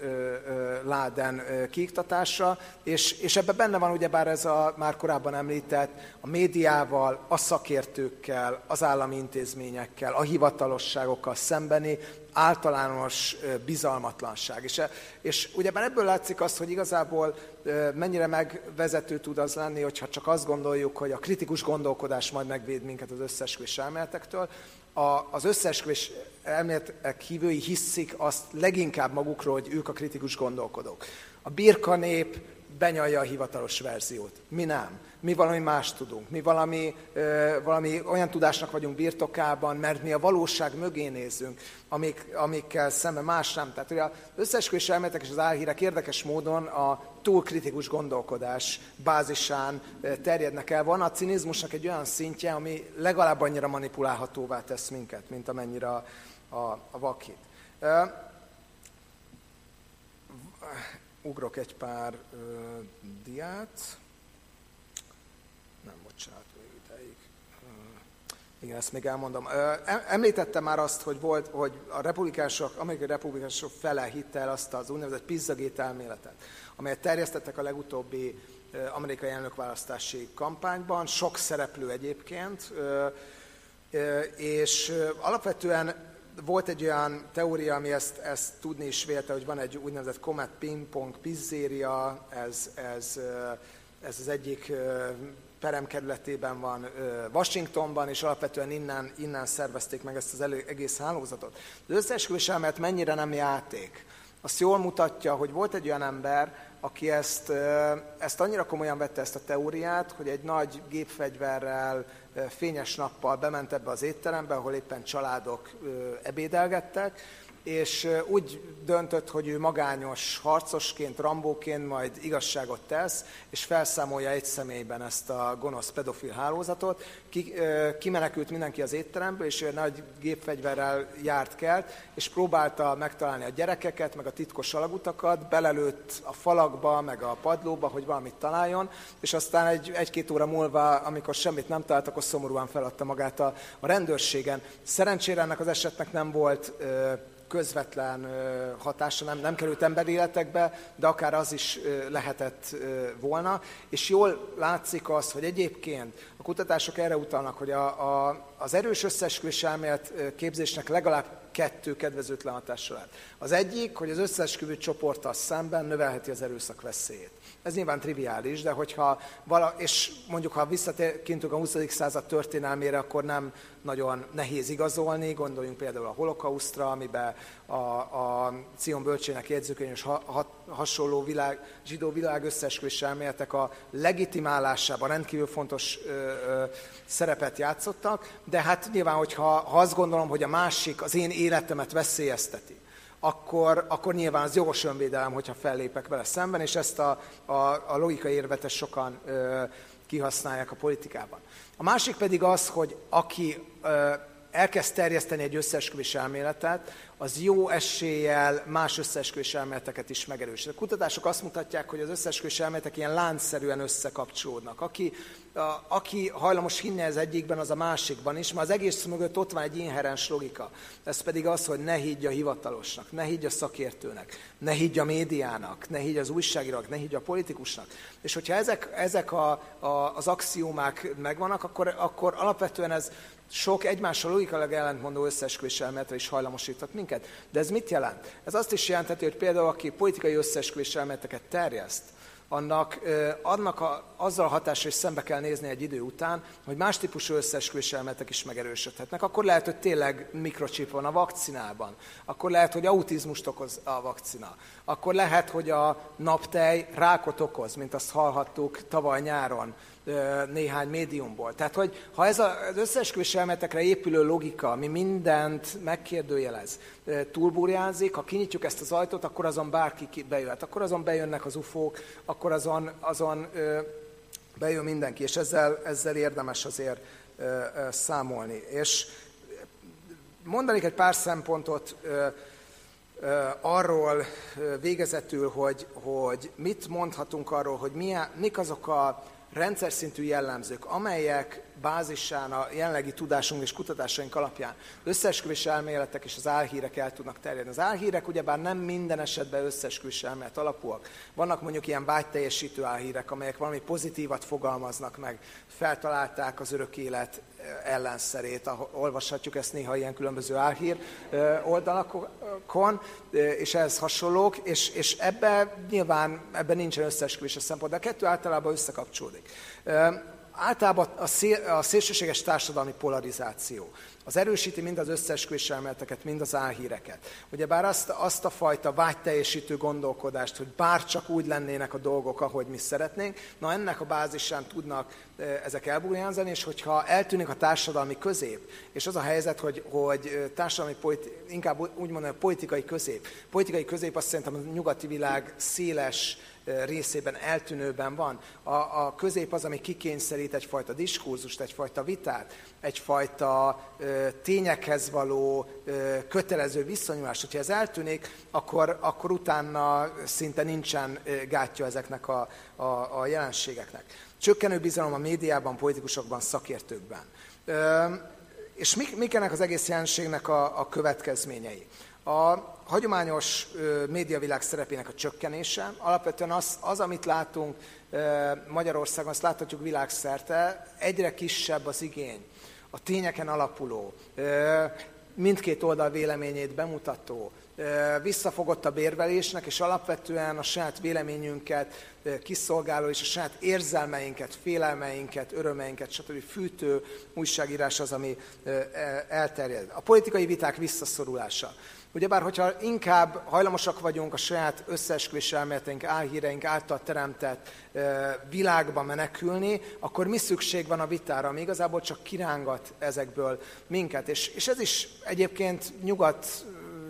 Laden kiiktatása, és, és ebben benne van ugyebár ez a már korábban említett a médiával, a szakértőkkel, szakértőkkel, az állami intézményekkel, a hivatalosságokkal szembeni általános bizalmatlanság. És, és ugyebár ebből látszik az, hogy igazából mennyire megvezető tud az lenni, hogyha csak azt gondoljuk, hogy a kritikus gondolkodás majd megvéd minket az összesküvés elméletektől. A, az összesküvés elméletek hívői hiszik azt leginkább magukról, hogy ők a kritikus gondolkodók. A birka nép benyalja a hivatalos verziót. Mi nem. Mi valami más tudunk. Mi valami, valami olyan tudásnak vagyunk birtokában, mert mi a valóság mögé nézünk, amik, amikkel szemben más nem. Tehát ugye az összesküvés elméletek és az álhírek érdekes módon a túl kritikus gondolkodás bázisán terjednek el. Van a cinizmusnak egy olyan szintje, ami legalább annyira manipulálhatóvá tesz minket, mint amennyire a, a, a vakit ugrok egy pár ö, diát. Nem, bocsánat, még ideig. Igen, ezt még elmondom. Említettem már azt, hogy volt, hogy a republikánusok, amerikai republikánusok fele hitte el azt az úgynevezett pizzagét elméletet, amelyet terjesztettek a legutóbbi amerikai elnökválasztási kampányban, sok szereplő egyébként, és alapvetően volt egy olyan teória, ami ezt, ezt tudni is vélte, hogy van egy úgynevezett Comet Ping-Pong pizzéria, ez, ez, ez az egyik peremkerületében van Washingtonban, és alapvetően innen, innen szervezték meg ezt az elő, egész hálózatot. Az összeesküvés elmélet mennyire nem játék? Azt jól mutatja, hogy volt egy olyan ember, aki ezt, ezt annyira komolyan vette ezt a teóriát, hogy egy nagy gépfegyverrel, fényes nappal bement ebbe az étterembe, ahol éppen családok ebédelgettek, és úgy döntött, hogy ő magányos harcosként, rambóként majd igazságot tesz, és felszámolja egy személyben ezt a gonosz pedofil hálózatot. Ki, kimenekült mindenki az étteremből, és ő nagy gépfegyverrel járt kelt, és próbálta megtalálni a gyerekeket, meg a titkos alagutakat, belelőtt a falakba, meg a padlóba, hogy valamit találjon, és aztán egy, egy-két óra múlva, amikor semmit nem talált, akkor szomorúan feladta magát a, a rendőrségen. Szerencsére ennek az esetnek nem volt közvetlen hatása nem, nem került emberéletekbe, de akár az is lehetett volna. És jól látszik az, hogy egyébként a kutatások erre utalnak, hogy a, a, az erős összesküvés elmélet képzésnek legalább kettő kedvezőtlen hatása lehet. Az egyik, hogy az összesküvő csoporttal szemben növelheti az erőszak veszélyét. Ez nyilván triviális, de hogyha vala, és mondjuk ha visszatérkintünk a 20. század történelmére, akkor nem nagyon nehéz igazolni, gondoljunk például a holokausztra, amiben a, a Cion bölcsének jegyzőkönyv és ha, ha, hasonló világ, zsidó világ összeesküvés elméletek a legitimálásában rendkívül fontos ö, ö, szerepet játszottak, de hát nyilván, hogyha ha azt gondolom, hogy a másik az én életemet veszélyezteti, akkor, akkor nyilván az jogos önvédelem, hogyha fellépek vele szemben, és ezt a, a, a logikai érvetes sokan ö, kihasználják a politikában. A másik pedig az, hogy aki ö, elkezd terjeszteni egy összeesküvés elméletet, az jó eséllyel más összeesküvés elméleteket is megerősít. A kutatások azt mutatják, hogy az összeesküvés elméletek ilyen láncszerűen összekapcsolódnak. Aki, a, aki hajlamos hinni az egyikben, az a másikban is, mert az egész mögött ott van egy inherens logika. Ez pedig az, hogy ne higgy a hivatalosnak, ne higgy a szakértőnek, ne higgy a médiának, ne higgy az újságírónak, ne higgy a politikusnak. És hogyha ezek, ezek a, a, az axiómák megvannak, akkor, akkor alapvetően ez sok egymással logikailag ellentmondó összeesküvés elméletre is hajlamosíthat minket. De ez mit jelent? Ez azt is jelenteti, hogy például aki politikai összeesküvés elméleteket terjeszt, annak, annak a, azzal a hatásra is szembe kell nézni egy idő után, hogy más típusú összeesküvés elméletek is megerősödhetnek. Akkor lehet, hogy tényleg mikrocsip van a vakcinában. Akkor lehet, hogy autizmust okoz a vakcina. Akkor lehet, hogy a naptej rákot okoz, mint azt hallhattuk tavaly nyáron néhány médiumból. Tehát, hogy ha ez az összeesküvés elméletekre épülő logika, ami mindent megkérdőjelez, túlburjázik, ha kinyitjuk ezt az ajtót, akkor azon bárki bejöhet. Akkor azon bejönnek az ufók, akkor azon, azon bejön mindenki, és ezzel, ezzel érdemes azért számolni. És mondanék egy pár szempontot arról végezetül, hogy, hogy mit mondhatunk arról, hogy milyen, mik azok a rendszer szintű jellemzők, amelyek bázisán a jelenlegi tudásunk és kutatásaink alapján összeesküvés elméletek és az álhírek el tudnak terjedni. Az álhírek ugyebár nem minden esetben összeesküvés elmélet alapúak. Vannak mondjuk ilyen vágyteljesítő álhírek, amelyek valami pozitívat fogalmaznak meg, feltalálták az örök élet ellenszerét, ahol olvashatjuk ezt néha ilyen különböző álhír oldalakon, és ehhez hasonlók, és, és ebben nyilván ebben nincsen összeesküvés a szempont, de a kettő általában összekapcsolódik. Általában a, szél, a szélsőséges társadalmi polarizáció az erősíti mind az összeesküvés elméleteket, mind az álhíreket. Ugyebár azt, azt a fajta vágyteljesítő gondolkodást, hogy bár csak úgy lennének a dolgok, ahogy mi szeretnénk, na ennek a bázisán tudnak ezek elbújánzani, és hogyha eltűnik a társadalmi közép, és az a helyzet, hogy, hogy társadalmi, politi, inkább úgy mondom, politikai közép. Politikai közép azt szerintem a nyugati világ széles, részében eltűnőben van. A, a közép az, ami kikényszerít egyfajta diskurzust, egyfajta vitát, egyfajta ö, tényekhez való ö, kötelező viszonyulást. Hogyha ez eltűnik, akkor, akkor utána szinte nincsen gátja ezeknek a, a, a jelenségeknek. Csökkenő bizalom a médiában, politikusokban, szakértőkben. Ö, és mik, mik ennek az egész jelenségnek a, a következményei? A hagyományos médiavilág szerepének a csökkenése, alapvetően az, az amit látunk Magyarországon, azt láthatjuk világszerte, egyre kisebb az igény, a tényeken alapuló, mindkét oldal véleményét bemutató, visszafogottabb érvelésnek, és alapvetően a saját véleményünket kiszolgáló, és a saját érzelmeinket, félelmeinket, örömeinket, stb. fűtő újságírás az, ami elterjed. A politikai viták visszaszorulása. Ugyebár, hogyha inkább hajlamosak vagyunk a saját összeesküvés elméleteink, álhíreink által teremtett világba menekülni, akkor mi szükség van a vitára, ami igazából csak kirángat ezekből minket. És, és ez is egyébként nyugat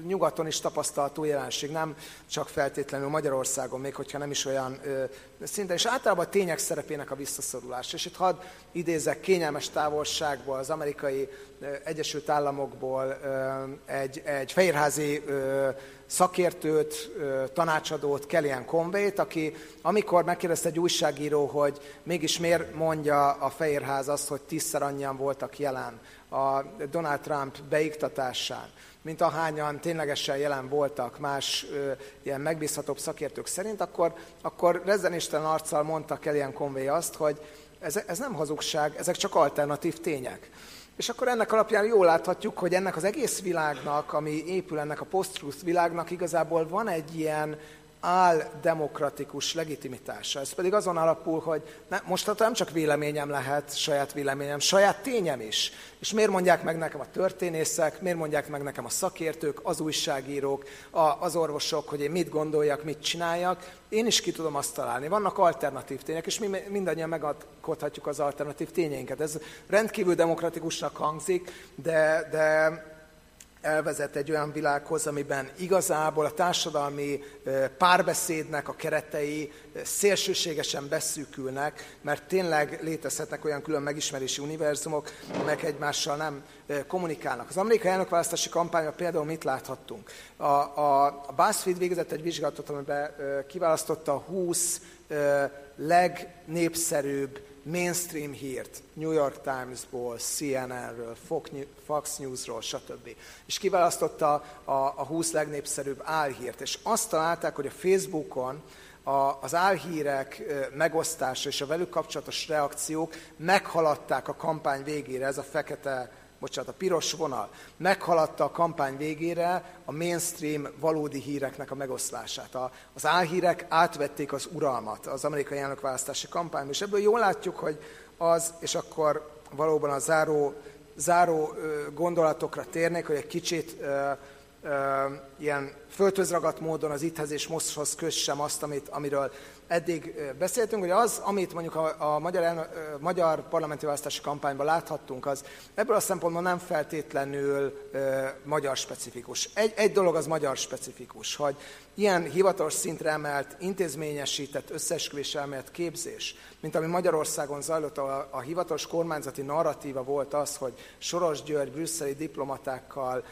nyugaton is tapasztalható jelenség, nem csak feltétlenül Magyarországon, még hogyha nem is olyan ö, szinten, és általában a tények szerepének a visszaszorulás. És itt hadd idézek kényelmes távolságból az amerikai ö, Egyesült Államokból ö, egy, egy fehérházi ö, szakértőt, tanácsadót, Kellyanne Conway-t, aki amikor megkérdezte egy újságíró, hogy mégis miért mondja a Fehérház azt, hogy tízszer annyian voltak jelen a Donald Trump beiktatásán, mint ahányan ténylegesen jelen voltak más ö, ilyen megbízhatóbb szakértők szerint, akkor, akkor rezzenéstelen arccal mondta Kellyanne Conway azt, hogy ez, ez nem hazugság, ezek csak alternatív tények. És akkor ennek alapján jól láthatjuk, hogy ennek az egész világnak, ami épül ennek a post világnak, igazából van egy ilyen áldemokratikus legitimitása. Ez pedig azon alapul, hogy ne, most nem csak véleményem lehet, saját véleményem, saját tényem is. És miért mondják meg nekem a történészek, miért mondják meg nekem a szakértők, az újságírók, a, az orvosok, hogy én mit gondoljak, mit csináljak. Én is ki tudom azt találni. Vannak alternatív tények, és mi mindannyian megadkodhatjuk az alternatív tényeinket. Ez rendkívül demokratikusnak hangzik, de, de elvezet egy olyan világhoz, amiben igazából a társadalmi párbeszédnek a keretei szélsőségesen beszűkülnek, mert tényleg létezhetnek olyan külön megismerési univerzumok, amelyek egymással nem kommunikálnak. Az amerikai elnökválasztási kampányban például mit láthattunk? A, a, a BuzzFeed végezett egy vizsgálatot, amiben kiválasztotta a 20 legnépszerűbb mainstream hírt, New York Times-ból, CNN-ről, Fox News-ról, stb. És kiválasztotta a, a 20 legnépszerűbb álhírt, és azt találták, hogy a Facebookon a, az álhírek megosztása és a velük kapcsolatos reakciók meghaladták a kampány végére, ez a fekete bocsánat, a piros vonal meghaladta a kampány végére a mainstream valódi híreknek a megoszlását. A, az álhírek átvették az uralmat az amerikai elnökválasztási kampányban, és ebből jól látjuk, hogy az, és akkor valóban a záró, záró gondolatokra térnék, hogy egy kicsit ilyen földhözragadt módon az itthez és mosthoz kössem azt, amit, amiről eddig beszéltünk, hogy az, amit mondjuk a, a magyar, elnö, magyar parlamenti választási kampányban láthattunk, az ebből a szempontból nem feltétlenül e, magyar specifikus. Egy, egy dolog az magyar specifikus, hogy ilyen hivatalos szintre emelt, intézményesített összeesküvés elmélet képzés, mint ami Magyarországon zajlott, a, a hivatalos kormányzati narratíva volt az, hogy Soros György brüsszeli diplomatákkal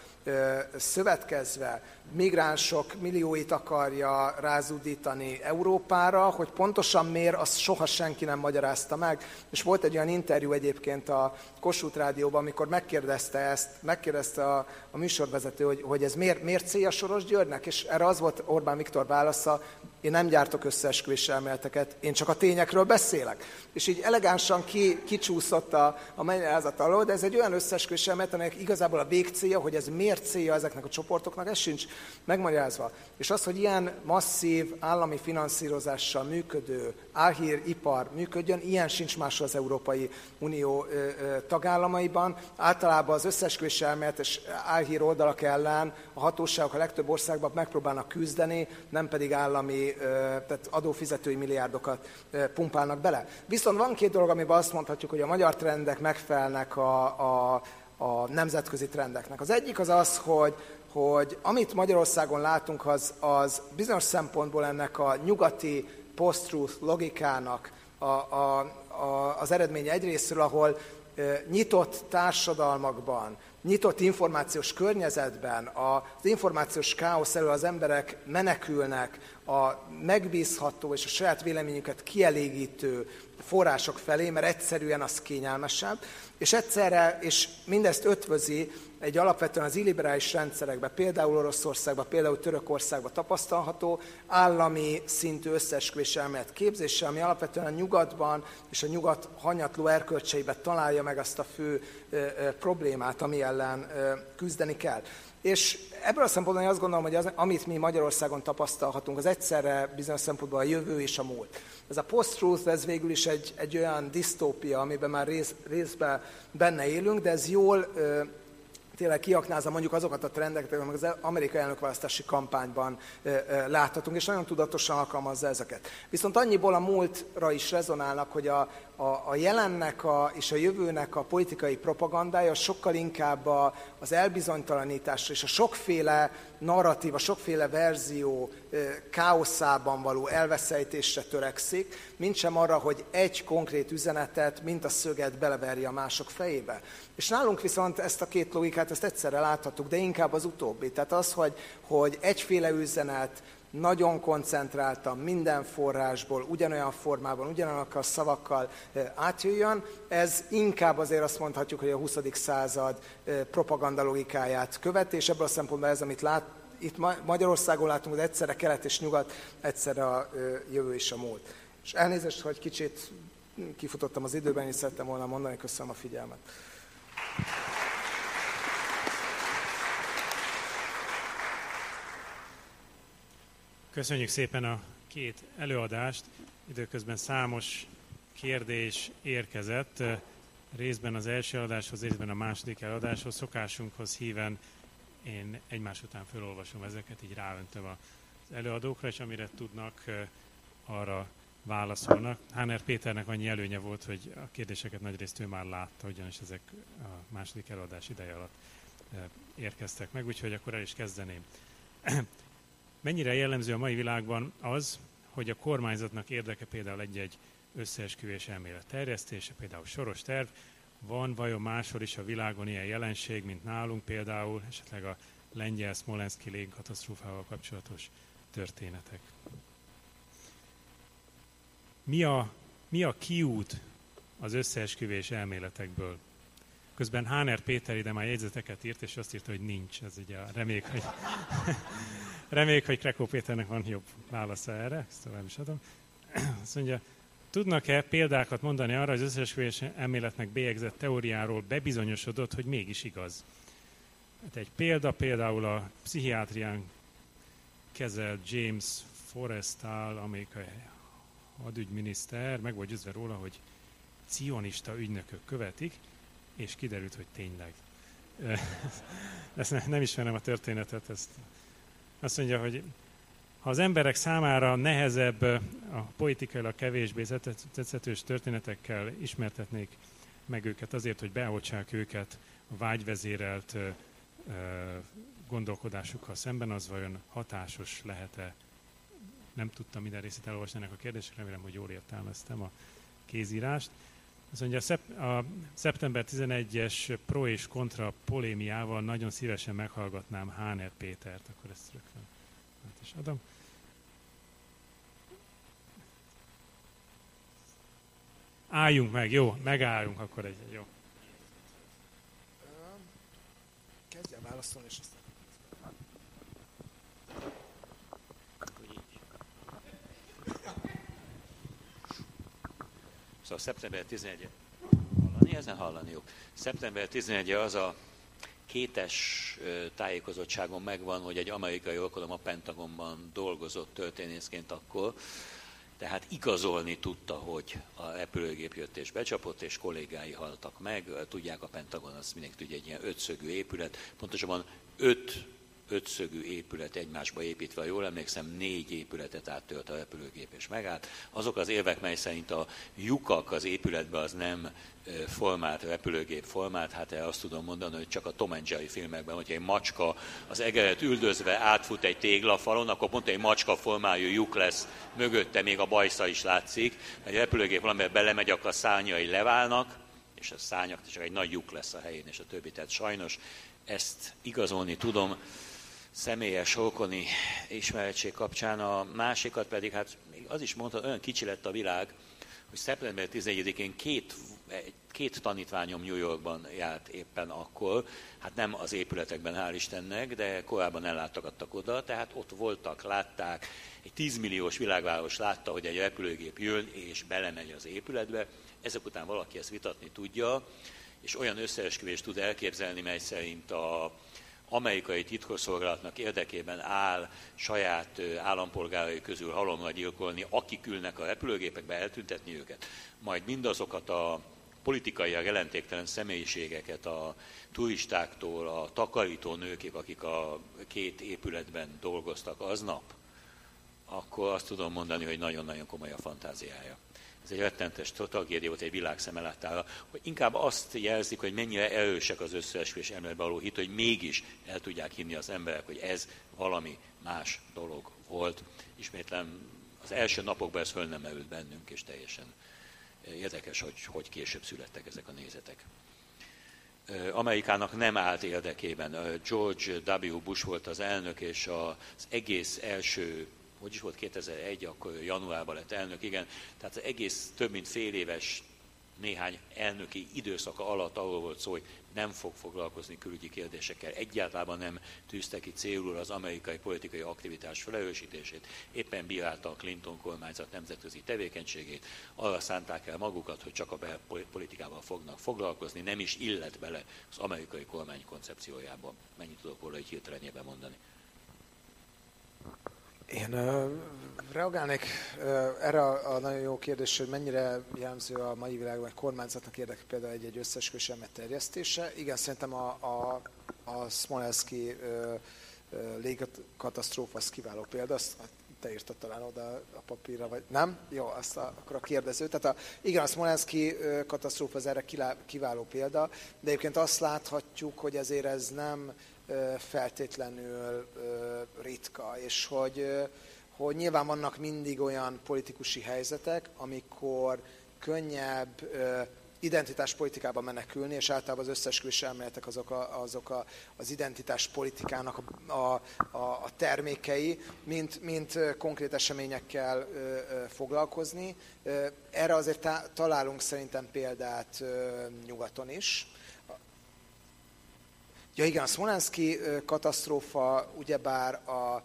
szövetkezve migránsok millióit akarja rázudítani Európára, hogy pontosan miért, azt soha senki nem magyarázta meg. És volt egy olyan interjú egyébként a Kossuth Rádióban, amikor megkérdezte ezt, megkérdezte a, a műsorvezető, hogy, hogy ez miért, miért célja Soros Györgynek, és erre az volt Orbán Viktor válasza, én nem gyártok összeesküvés elméleteket, én csak a tényekről beszélek. És így elegánsan ki, kicsúszott a, a mennyelázat alól, de ez egy olyan összeesküvés elmélet, amelyek igazából a végcélja, hogy ez miért célja ezeknek a csoportoknak, ez sincs megmagyarázva. És az, hogy ilyen masszív állami finanszírozással működő álhíripar működjön, ilyen sincs máshol az Európai Unió ö, ö, tagállamaiban. Általában az összeesküvés elméletes álhír oldalak ellen a hatóságok a legtöbb országban megpróbálnak küzdeni, nem pedig állami, tehát adófizetői milliárdokat pumpálnak bele. Viszont van két dolog, amiben azt mondhatjuk, hogy a magyar trendek megfelelnek a, a, a nemzetközi trendeknek. Az egyik az az, hogy, hogy amit Magyarországon látunk, az, az bizonyos szempontból ennek a nyugati post-truth logikának a, a, a, az eredménye egyrésztről, ahol e, nyitott társadalmakban, nyitott információs környezetben, az információs káosz elől az emberek menekülnek a megbízható és a saját véleményüket kielégítő források felé, mert egyszerűen az kényelmesebb, és egyszerre, és mindezt ötvözi egy alapvetően az illiberális rendszerekben, például Oroszországban, például Törökországban tapasztalható állami szintű összeesküvés elmélet képzése, ami alapvetően a nyugatban és a nyugat hanyatló erkölcseiben találja meg azt a fő ö, ö, problémát, ami ellen ö, küzdeni kell. És ebből a szempontból én azt gondolom, hogy az, amit mi Magyarországon tapasztalhatunk, az egyszerre bizonyos szempontból a jövő és a múlt. Ez a post-truth, ez végül is egy, egy olyan disztópia, amiben már rész, részben benne élünk, de ez jól ö, tényleg kiaknázza mondjuk azokat a trendeket, amik az amerikai elnökválasztási kampányban láthatunk, és nagyon tudatosan alkalmazza ezeket. Viszont annyiból a múltra is rezonálnak, hogy a, a, a jelennek a, és a jövőnek a politikai propagandája sokkal inkább a, az elbizonytalanításra és a sokféle narratív, sokféle verzió káoszában való elveszejtésre törekszik, mint sem arra, hogy egy konkrét üzenetet, mint a szöget beleverje a mások fejébe. És nálunk viszont ezt a két logikát, ezt egyszerre láthatjuk, de inkább az utóbbi. Tehát az, hogy, hogy egyféle üzenet, nagyon koncentráltan minden forrásból, ugyanolyan formában, ugyanolyan a szavakkal átjöjjön. Ez inkább azért azt mondhatjuk, hogy a 20. század propaganda logikáját követi, és ebből a szempontból ez, amit lát, itt Magyarországon látunk, hogy egyszerre kelet és nyugat, egyszerre a jövő és a múlt. És elnézést, hogy kicsit kifutottam az időben, és szerettem volna mondani, köszönöm a figyelmet. Köszönjük szépen a két előadást. Időközben számos kérdés érkezett, részben az első előadáshoz, részben a második előadáshoz. Szokásunkhoz híven én egymás után felolvasom ezeket, így ráöntöm az előadókra, és amire tudnak, arra válaszolnak. Háner Péternek annyi előnye volt, hogy a kérdéseket nagyrészt ő már látta, ugyanis ezek a második előadás ideje alatt érkeztek meg, úgyhogy akkor el is kezdeném. Mennyire jellemző a mai világban az, hogy a kormányzatnak érdeke például egy-egy összeesküvés elmélet terjesztése, például soros terv, van vajon máshol is a világon ilyen jelenség, mint nálunk például, esetleg a lengyel Smolenski légkatasztrófával kapcsolatos történetek. Mi a, mi a kiút az összeesküvés elméletekből? Közben Háner Péter ide már jegyzeteket írt, és azt írta, hogy nincs. Ez ugye remék, hogy, *laughs* remék, hogy Krekó Péternek van jobb válasza erre, ezt tovább is adom. Azt mondja, tudnak-e példákat mondani arra, hogy az összeesküvés elméletnek bélyegzett teóriáról bebizonyosodott, hogy mégis igaz? Hát egy példa például a pszichiátrián kezelt James Forrestal, amerikai hadügyminiszter, meg volt győzve róla, hogy cionista ügynökök követik, és kiderült, hogy tényleg. *laughs* Ezt nem ismerem a történetet, ezt azt mondja, hogy ha az emberek számára nehezebb a politikailag kevésbé tetszetős történetekkel ismertetnék meg őket azért, hogy beoltsák őket a vágyvezérelt gondolkodásukkal szemben, az vajon hatásos lehet-e? Nem tudtam minden részét elolvasni ennek a kérdésnek, remélem, hogy jól értelmeztem a kézírást. Azt mondja, a, szep- a szeptember 11-es pro és kontra polémiával nagyon szívesen meghallgatnám Háner Pétert, akkor ezt rögtön át is adom. Álljunk meg, jó, megállunk akkor egy, jó. Kezdjen válaszolni, és aztán... Szóval szeptember 11 hallani, ezen hallani jó. Szeptember 11 az a kétes tájékozottságon megvan, hogy egy amerikai alkalom a Pentagonban dolgozott történészként akkor, tehát igazolni tudta, hogy a repülőgép jött és becsapott, és kollégái haltak meg. Tudják, a Pentagon az mindig tudja, egy ilyen ötszögű épület, pontosabban öt ötszögű épület egymásba építve, jól emlékszem, négy épületet áttört a repülőgép és megállt. Azok az érvek, mely szerint a lyukak az épületbe az nem formát, repülőgép formát, hát el azt tudom mondani, hogy csak a Tom and Jerry filmekben, hogyha egy macska az egeret üldözve átfut egy téglafalon, akkor pont egy macska formájú lyuk lesz, mögötte még a bajsza is látszik, egy repülőgép valamivel belemegy, akkor a szárnyai leválnak, és a szárnyak csak egy nagy lyuk lesz a helyén, és a többi. Tehát sajnos ezt igazolni tudom személyes rokoni ismeretség kapcsán, a másikat pedig, hát az is mondta, olyan kicsi lett a világ, hogy szeptember 11-én két, két tanítványom New Yorkban járt éppen akkor, hát nem az épületekben, hál' Istennek, de korábban ellátogattak oda, tehát ott voltak, látták, egy 10 milliós világváros látta, hogy egy repülőgép jön és belemegy az épületbe, ezek után valaki ezt vitatni tudja, és olyan összeesküvést tud elképzelni, mely szerint a, amerikai titkosszolgálatnak érdekében áll saját állampolgárai közül halomra gyilkolni, akik ülnek a repülőgépekbe, eltüntetni őket. Majd mindazokat a politikai jelentéktelen személyiségeket a turistáktól, a takarító nőkig, akik a két épületben dolgoztak aznap, akkor azt tudom mondani, hogy nagyon-nagyon komoly a fantáziája ez egy rettentes tragédia volt egy világ szemelátára, hogy inkább azt jelzik, hogy mennyire erősek az összeesküvés emberbe való hit, hogy mégis el tudják hinni az emberek, hogy ez valami más dolog volt. Ismétlem, az első napokban ez föl nem merült bennünk, és teljesen érdekes, hogy, hogy később születtek ezek a nézetek. Amerikának nem állt érdekében. George W. Bush volt az elnök, és az egész első hogy is volt 2001, akkor januárban lett elnök, igen, tehát az egész több mint fél éves néhány elnöki időszaka alatt arról volt szó, hogy nem fog foglalkozni külügyi kérdésekkel. Egyáltalán nem tűzte ki célul az amerikai politikai aktivitás felerősítését. Éppen bírálta a Clinton kormányzat nemzetközi tevékenységét. Arra szánták el magukat, hogy csak a belpolitikával fognak foglalkozni, nem is illet bele az amerikai kormány koncepciójába. Mennyit tudok volna egy hirtelenjében mondani? Én uh, reagálnék uh, erre a, a nagyon jó kérdés, hogy mennyire jellemző a mai világban egy kormányzatnak érdeke például egy-egy összes elme terjesztése. Igen, szerintem a, a, a Smolenski uh, légkatasztrófa az kiváló példa, azt te írtad talán oda a papírra, vagy nem? Jó, azt a, akkor a kérdező. Tehát a, igen, a Smolenski katasztrófa az erre kiváló példa, de egyébként azt láthatjuk, hogy ezért ez nem feltétlenül ritka, és hogy, hogy nyilván vannak mindig olyan politikusi helyzetek, amikor könnyebb identitáspolitikába menekülni, és általában az összes elméletek azok, a, azok a, az identitáspolitikának a, a, a termékei, mint, mint konkrét eseményekkel foglalkozni. Erre azért találunk szerintem példát nyugaton is. Ja igen, a Smolenski katasztrófa ugyebár a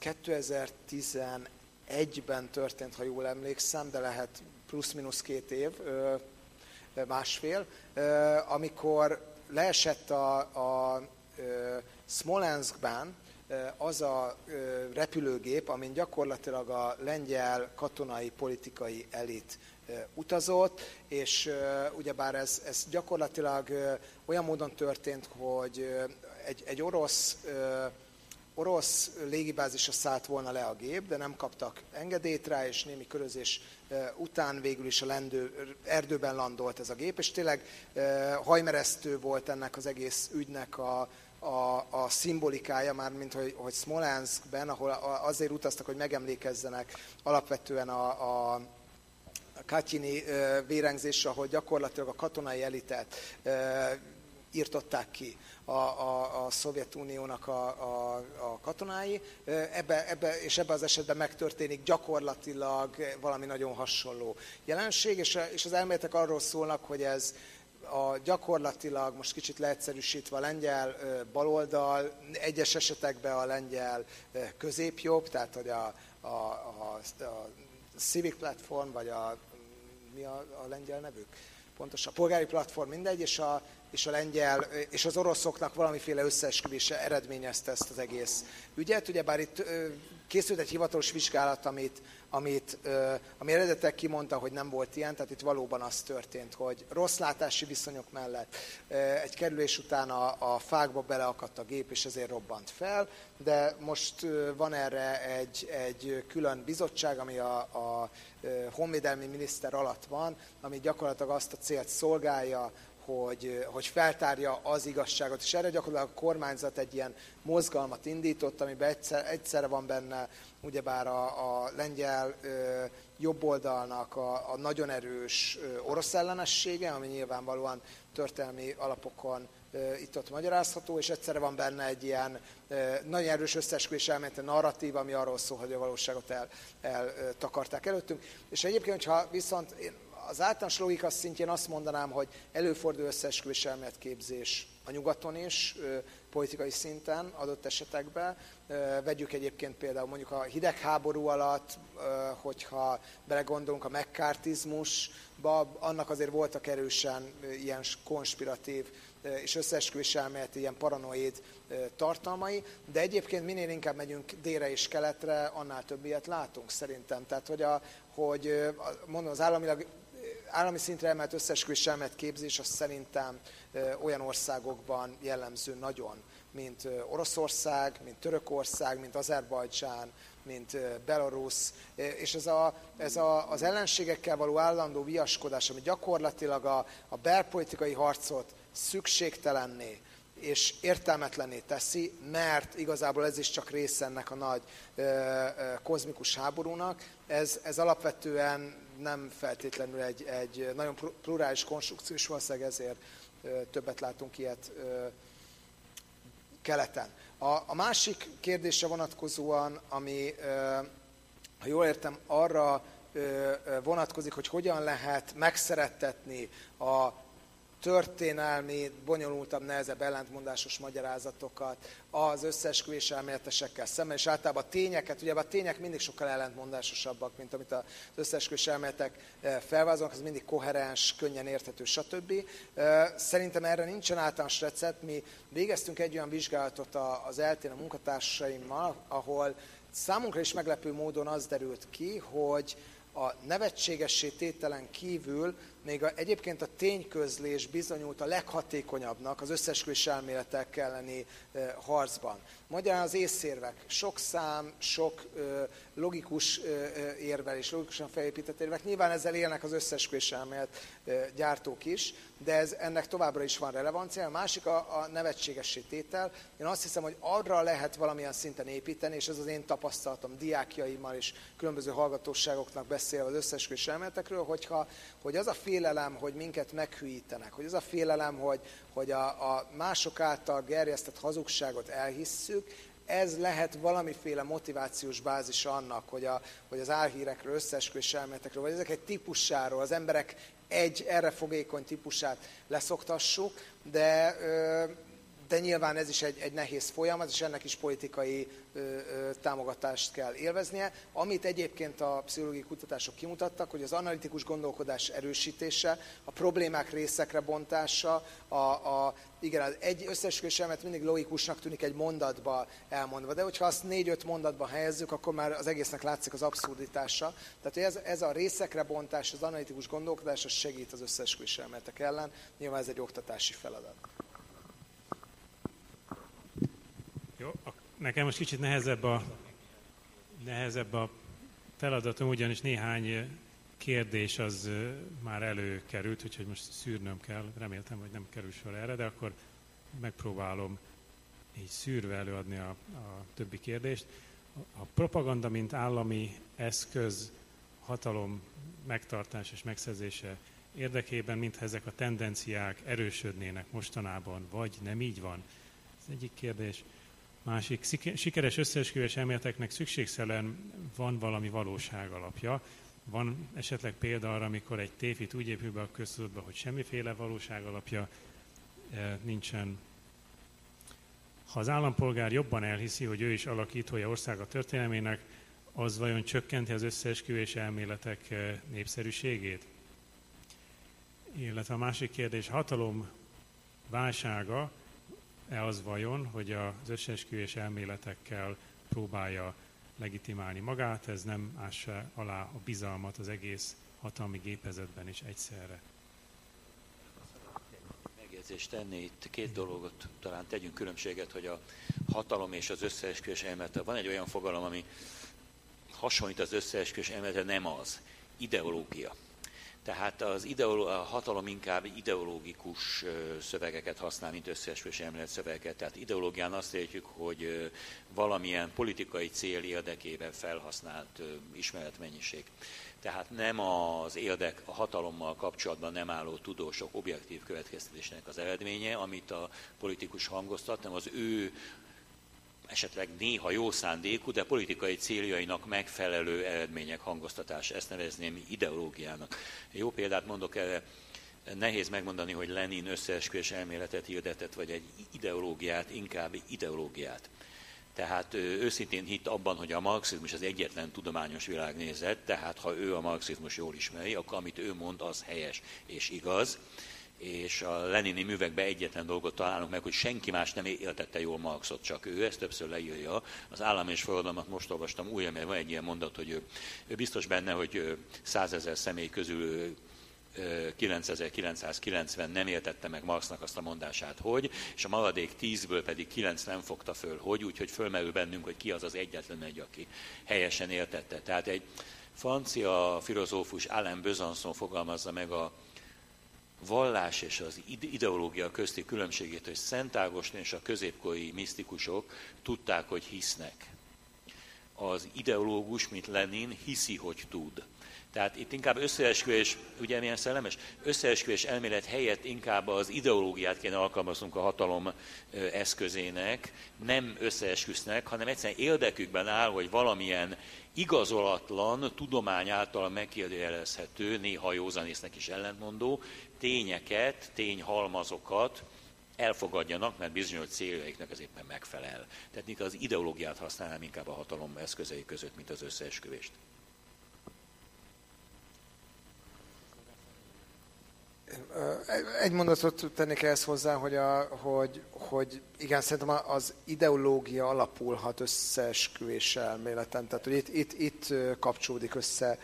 2011-ben történt, ha jól emlékszem, de lehet plusz-minusz két év, másfél, amikor leesett a, a Smolenskben az a repülőgép, amin gyakorlatilag a lengyel katonai politikai elit utazott, és ugyebár ez, ez gyakorlatilag olyan módon történt, hogy egy, egy orosz orosz légibázisra szállt volna le a gép, de nem kaptak engedélyt rá, és némi körözés után végül is a lendő, erdőben landolt ez a gép, és tényleg hajmeresztő volt ennek az egész ügynek a, a, a szimbolikája, már mint hogy, hogy Smolenskben, ahol azért utaztak, hogy megemlékezzenek alapvetően a, a Katyini vérengzés, ahol gyakorlatilag a katonai elitet írtották ki a, a, a Szovjetuniónak a, a, a katonái, ebbe, ebbe, és ebben az esetben megtörténik gyakorlatilag valami nagyon hasonló jelenség, és, és az elméletek arról szólnak, hogy ez a gyakorlatilag, most kicsit leegyszerűsítve a lengyel baloldal, egyes esetekben a lengyel középjobb, tehát hogy a, a, a, a Civic Platform, vagy a, mi a, a lengyel nevük? Pontosan, a polgári platform, mindegy, és a, és a lengyel, és az oroszoknak valamiféle összeesküvése eredményezte ezt az egész ügyet. Ugyebár itt készült egy hivatalos vizsgálat, amit, amit, ami eredetek kimondta, hogy nem volt ilyen, tehát itt valóban az történt, hogy rossz látási viszonyok mellett egy kerülés után a, a fákba beleakadt a gép, és ezért robbant fel, de most van erre egy, egy külön bizottság, ami a, a honvédelmi miniszter alatt van, ami gyakorlatilag azt a célt szolgálja, hogy, hogy feltárja az igazságot. És erre gyakorlatilag a kormányzat egy ilyen mozgalmat indított, amiben egyszer, egyszerre van benne ugyebár a, a lengyel ö, jobboldalnak a, a nagyon erős ö, orosz ellenessége, ami nyilvánvalóan történelmi alapokon itt-ott magyarázható, és egyszerre van benne egy ilyen nagyon erős összeesküvés elmélet, narratív, ami arról szól, hogy a valóságot el, eltakarták előttünk. És egyébként, ha viszont én az általános logika szintjén azt mondanám, hogy előfordul összeesküvés elméletképzés a nyugaton is, politikai szinten adott esetekben. Vegyük egyébként például mondjuk a hidegháború alatt, hogyha belegondolunk a megkártizmusba, annak azért voltak erősen ilyen konspiratív és összeesküvés elméleti, ilyen paranoid tartalmai, de egyébként minél inkább megyünk délre és keletre, annál több ilyet látunk szerintem. Tehát, hogy, a, hogy mondom, az államilag állami szintre emelt összesküvés elmélet képzés az szerintem olyan országokban jellemző nagyon, mint Oroszország, mint Törökország, mint Azerbajdzsán, mint Belarus, és ez, a, ez a, az ellenségekkel való állandó viaskodás, ami gyakorlatilag a, a belpolitikai harcot szükségtelenné és értelmetlenné teszi, mert igazából ez is csak része ennek a nagy ö, ö, kozmikus háborúnak. Ez, ez alapvetően nem feltétlenül egy, egy nagyon plurális konstrukció, és valószínűleg ezért többet látunk ilyet keleten. A, a másik kérdésre vonatkozóan, ami, ha jól értem, arra vonatkozik, hogy hogyan lehet megszerettetni a történelmi, bonyolultabb, nehezebb, ellentmondásos magyarázatokat az összeesküvés elméletesekkel szemben, és általában a tényeket, ugye a tények mindig sokkal ellentmondásosabbak, mint amit az összeesküvés elméletek eh, felvázolnak, az mindig koherens, könnyen érthető, stb. Eh, szerintem erre nincsen általános recept, mi végeztünk egy olyan vizsgálatot az eltén a munkatársaimmal, ahol számunkra is meglepő módon az derült ki, hogy a nevetségessé tételen kívül még a, egyébként a tényközlés bizonyult a leghatékonyabbnak az összesküvés elméletek elleni e, harcban. Magyarán az észérvek, sok szám, sok e, logikus e, érvel és logikusan felépített érvek, nyilván ezzel élnek az összesküvés elmélet gyártók is, de ez, ennek továbbra is van relevancia. A másik a, a nevetségessé tétel. Én azt hiszem, hogy arra lehet valamilyen szinten építeni, és ez az én tapasztalatom diákjaimmal és különböző hallgatóságoknak beszélve az összesküvés elméletekről, hogyha, hogy az a fél félelem, hogy minket meghűítenek, hogy az a félelem, hogy, hogy a, a mások által gerjesztett hazugságot elhisszük, ez lehet valamiféle motivációs bázis annak, hogy, a, hogy az álhírekről, összeesküvés elméletekről, vagy ezek egy típussáról, az emberek egy erre fogékony típusát leszoktassuk, de ö, de nyilván ez is egy, egy nehéz folyamat, és ennek is politikai ö, ö, támogatást kell élveznie. Amit egyébként a pszichológiai kutatások kimutattak, hogy az analitikus gondolkodás erősítése, a problémák részekre bontása, a, a, igen, egy összeesküvés mindig logikusnak tűnik egy mondatba elmondva, de hogyha azt négy-öt mondatba helyezzük, akkor már az egésznek látszik az abszurditása. Tehát ez, ez a részekre bontás, az analitikus gondolkodás, az segít az összeesküvés ellen. Nyilván ez egy oktatási feladat. Jó, nekem most kicsit nehezebb a, nehezebb a feladatom, ugyanis néhány kérdés az már előkerült, úgyhogy most szűrnöm kell, reméltem, hogy nem kerül sor erre, de akkor megpróbálom így szűrve előadni a, a többi kérdést. A propaganda, mint állami eszköz hatalom megtartás és megszerzése érdekében, mintha ezek a tendenciák erősödnének mostanában, vagy nem így van? Ez egyik kérdés. Másik, sikeres összeesküvés elméleteknek szükségszerűen van valami valóság alapja. Van esetleg példa arra, amikor egy tévhit úgy épül be a köztudatba, hogy semmiféle valóság alapja eh, nincsen. Ha az állampolgár jobban elhiszi, hogy ő is alakítója országa történelmének, az vajon csökkenti az összeesküvés elméletek eh, népszerűségét? Illetve a másik kérdés, hatalom válsága e az vajon, hogy az összeesküvés elméletekkel próbálja legitimálni magát, ez nem ássa alá a bizalmat az egész hatalmi gépezetben is egyszerre. Megjegyzést tenni, itt két dologot talán tegyünk különbséget, hogy a hatalom és az összeesküvés elmélete. Van egy olyan fogalom, ami hasonlít az összeesküvés elmélete, nem az. Ideológia. Tehát az ideoló, a hatalom inkább ideológikus szövegeket használ, mint összeesküvés elmélet szövegeket. Tehát ideológián azt értjük, hogy valamilyen politikai cél érdekében felhasznált ismeretmennyiség. Tehát nem az érdek, a hatalommal kapcsolatban nem álló tudósok objektív következtetésnek az eredménye, amit a politikus hangoztat, hanem az ő esetleg néha jó szándékú, de politikai céljainak megfelelő eredmények hangoztatása. Ezt nevezném ideológiának. Jó példát mondok erre, nehéz megmondani, hogy Lenin összeesküvés elméletet hirdetett, vagy egy ideológiát, inkább ideológiát. Tehát ő őszintén hitt abban, hogy a marxizmus az egyetlen tudományos világnézet, tehát ha ő a marxizmus jól ismeri, akkor amit ő mond, az helyes és igaz és a Lenini művekben egyetlen dolgot találunk meg, hogy senki más nem értette jól Marxot, csak ő, ezt többször leírja. Az állam és forradalmat most olvastam újra, mert van egy ilyen mondat, hogy ő, ő biztos benne, hogy százezer személy közül 9990 nem értette meg Marxnak azt a mondását, hogy, és a maradék 10-ből pedig 9 nem fogta föl, hogy, úgyhogy fölmerül bennünk, hogy ki az az egyetlen egy, aki helyesen értette. Tehát egy francia filozófus Alain Besançon fogalmazza meg a vallás és az ideológia közti különbségét, hogy Szent Ágoston és a középkori misztikusok tudták, hogy hisznek. Az ideológus, mint Lenin, hiszi, hogy tud. Tehát itt inkább összeesküvés, ugye milyen szellemes? Összeesküvés elmélet helyett inkább az ideológiát kéne alkalmaznunk a hatalom eszközének, nem összeesküsznek, hanem egyszerűen érdekükben áll, hogy valamilyen igazolatlan, tudomány által megkérdőjelezhető, néha józanésznek is ellentmondó tényeket, tényhalmazokat elfogadjanak, mert bizonyos céljaiknak ez éppen megfelel. Tehát az ideológiát használnám inkább a hatalom eszközei között, mint az összeesküvést. Egy mondatot tennék ehhez hozzá, hogy, a, hogy, hogy igen, szerintem az ideológia alapulhat összeesküvés elméleten. Tehát, hogy itt, itt, itt kapcsolódik össze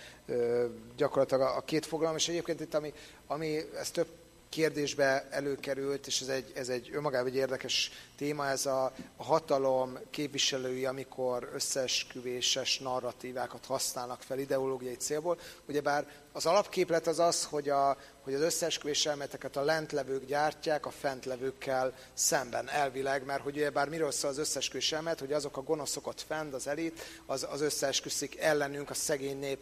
gyakorlatilag a két fogalom, és egyébként itt, ami, ami ez több kérdésbe előkerült, és ez egy, ez egy önmagában egy érdekes téma, ez a, hatalom képviselői, amikor összeesküvéses narratívákat használnak fel ideológiai célból. Ugyebár az alapképlet az az, hogy, a, hogy az összeesküvés elméleteket a lentlevők gyártják a fentlevőkkel szemben elvileg, mert hogy bár miről szól az összeesküvés elmélet, hogy azok a gonoszok ott fent, az elit, az, az összeesküszik ellenünk, a szegény nép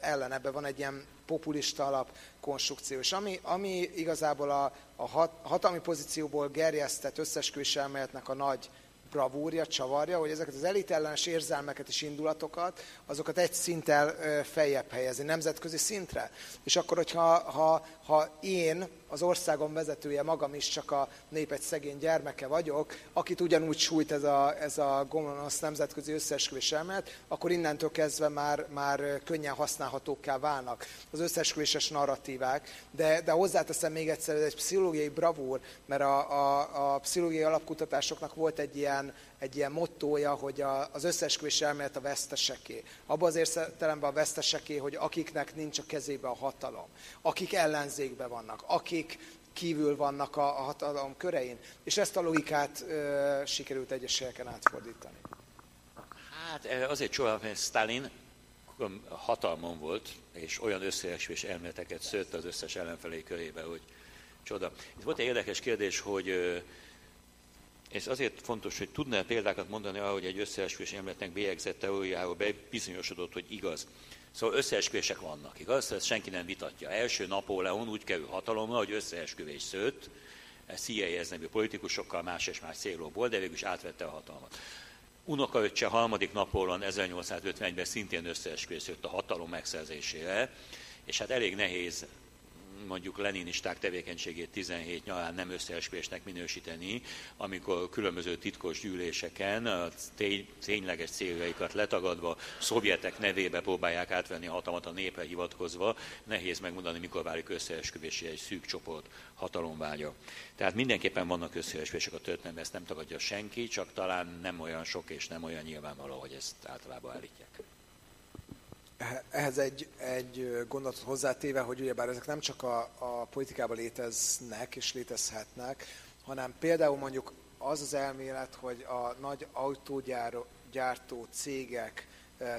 ellen. Ebben van egy ilyen populista alap konstrukció. És ami, ami igazából a, a hat, hatalmi pozícióból gerjesztett összesküvés elméletnek a nagy bravúrja, csavarja, hogy ezeket az elitellenes érzelmeket és indulatokat, azokat egy szinttel feljebb helyezni, nemzetközi szintre. És akkor, hogyha ha, ha én, az országom vezetője magam is csak a nép egy szegény gyermeke vagyok, akit ugyanúgy sújt ez a, ez a gonosz nemzetközi összeesküvés elmélet, akkor innentől kezdve már, már könnyen használhatókká válnak az összeesküvéses narratívák. De, de hozzáteszem még egyszer, ez egy pszichológiai bravúr, mert a, a, a pszichológiai alapkutatásoknak volt egy ilyen egy ilyen mottója, hogy a, az összeesküvés elmélet a veszteseké. Abban az értelemben a veszteseké, hogy akiknek nincs a kezébe a hatalom, akik ellenzékbe vannak, akik kívül vannak a, a hatalom körein. És ezt a logikát ö, sikerült egyes helyeken átfordítani. Hát azért csodálom, hogy Stalin hatalmon volt, és olyan összeesküvés elméleteket szőtt az összes ellenfelé körébe, hogy csoda. Itt volt egy érdekes kérdés, hogy és azért fontos, hogy tudná példákat mondani arra, hogy egy összeesküvés emletnek bélyegzett teóriáról bebizonyosodott, hogy igaz. Szóval összeesküvések vannak, igaz? Ezt senki nem vitatja. Első Napóleon úgy kerül hatalomra, hogy összeesküvés szőtt, CIA nevű politikusokkal más és más célokból, de végül is átvette a hatalmat. Unokaöccse harmadik Napóleon 1851-ben szintén összeesküvés a hatalom megszerzésére, és hát elég nehéz mondjuk leninisták tevékenységét 17 nyarán nem összeesküvésnek minősíteni, amikor különböző titkos gyűléseken a tény, tényleges céljaikat letagadva, szovjetek nevébe próbálják átvenni a hatalmat a népre hivatkozva, nehéz megmondani, mikor válik összeesküvési egy szűk csoport hatalomvágya. Tehát mindenképpen vannak összeesküvések a történelemben, ezt nem tagadja senki, csak talán nem olyan sok és nem olyan nyilvánvaló, hogy ezt általában állítják ehhez egy, egy gondolatot hozzátéve, hogy ugyebár ezek nem csak a, a politikában léteznek és létezhetnek, hanem például mondjuk az az elmélet, hogy a nagy autógyártó cégek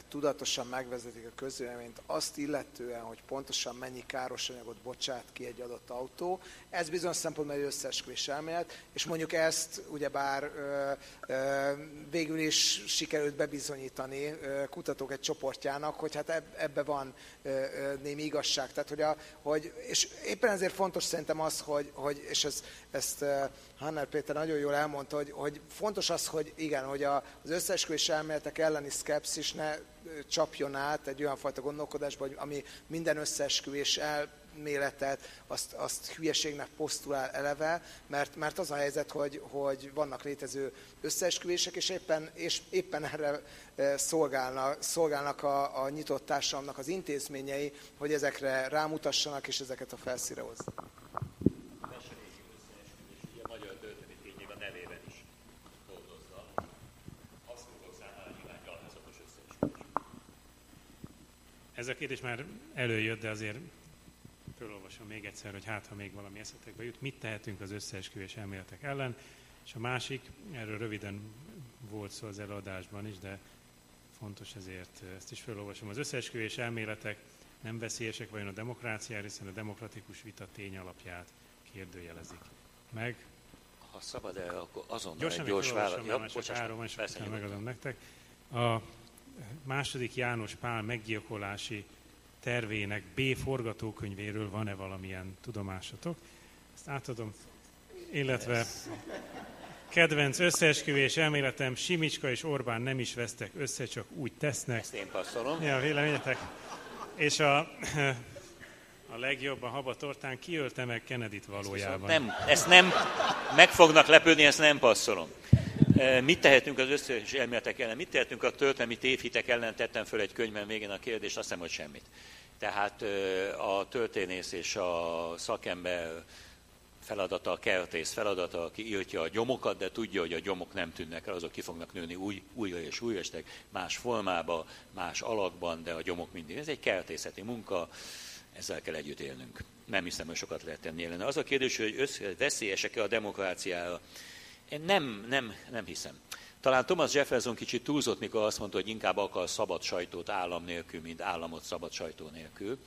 tudatosan megvezetik a közvéleményt azt illetően, hogy pontosan mennyi káros anyagot bocsát ki egy adott autó. Ez bizonyos szempontból egy összeesküvés elmélet, és mondjuk ezt ugyebár ö, ö, végül is sikerült bebizonyítani kutatók egy csoportjának, hogy hát ebbe van némi igazság. Tehát, hogy, a, hogy, és éppen ezért fontos szerintem az, hogy, hogy és ez, ezt Hanner Péter nagyon jól elmondta, hogy, hogy fontos az, hogy igen, hogy a, az összeesküvés elméletek elleni szkepszis ne csapjon át egy olyan fajta gondolkodásba, hogy ami minden összeesküvés elméletet, azt, azt hülyeségnek posztulál eleve, mert, mert az a helyzet, hogy, hogy vannak létező összeesküvések, és éppen, és éppen erre szolgálnak, szolgálnak a, a nyitott társadalomnak az intézményei, hogy ezekre rámutassanak, és ezeket a felszíre hozzanak. Ez a kérdés már előjött, de azért felolvasom még egyszer, hogy hát, ha még valami eszetekbe jut, mit tehetünk az összeesküvés elméletek ellen, és a másik, erről röviden volt szó az előadásban is, de fontos ezért ezt is felolvasom. Az összeesküvés elméletek nem veszélyesek vajon a demokráciára, hiszen a demokratikus vita tény alapját kérdőjelezik meg. Ha szabad el, akkor azonnal Gyorsan egy gyors válasz. Ja, csak három, és megadom nektek. A második János Pál meggyilkolási tervének B forgatókönyvéről van-e valamilyen tudomásatok? Ezt átadom. Illetve kedvenc összeesküvés elméletem, Simicska és Orbán nem is vesztek össze, csak úgy tesznek. Ezt én passzolom. Ja, véleményetek. És a, a legjobb a habatortán kiölte meg Kennedy-t valójában. Nem, ezt nem, meg fognak lepődni, ezt nem passzolom. Mit tehetünk az összes elméletek ellen? Mit tehetünk a történelmi tévhitek ellen? Tettem föl egy könyvben végén a kérdést, azt hiszem, hogy semmit. Tehát a történész és a szakember feladata, a kertész feladata, aki írtja a gyomokat, de tudja, hogy a gyomok nem tűnnek el, azok ki fognak nőni új, újra és újra, estek más formába, más alakban, de a gyomok mindig. Ez egy kertészeti munka, ezzel kell együtt élnünk. Nem hiszem, hogy sokat lehet tenni ellene. Az a kérdés, hogy össze, veszélyesek-e a demokráciára. Én nem, nem, nem hiszem. Talán Thomas Jefferson kicsit túlzott, mikor azt mondta, hogy inkább akar szabad sajtót állam nélkül, mint államot szabad sajtó nélkül.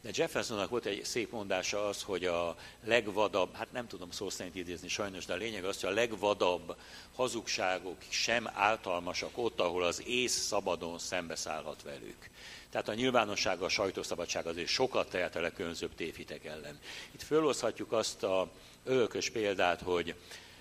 De Jeffersonnak volt egy szép mondása az, hogy a legvadabb, hát nem tudom szó szerint idézni sajnos, de a lényeg az, hogy a legvadabb hazugságok sem általmasak ott, ahol az ész szabadon szembeszállhat velük. Tehát a nyilvánossága, a sajtószabadság azért sokat tehet a legkönzőbb tévhitek ellen. Itt fölhozhatjuk azt a örökös példát, hogy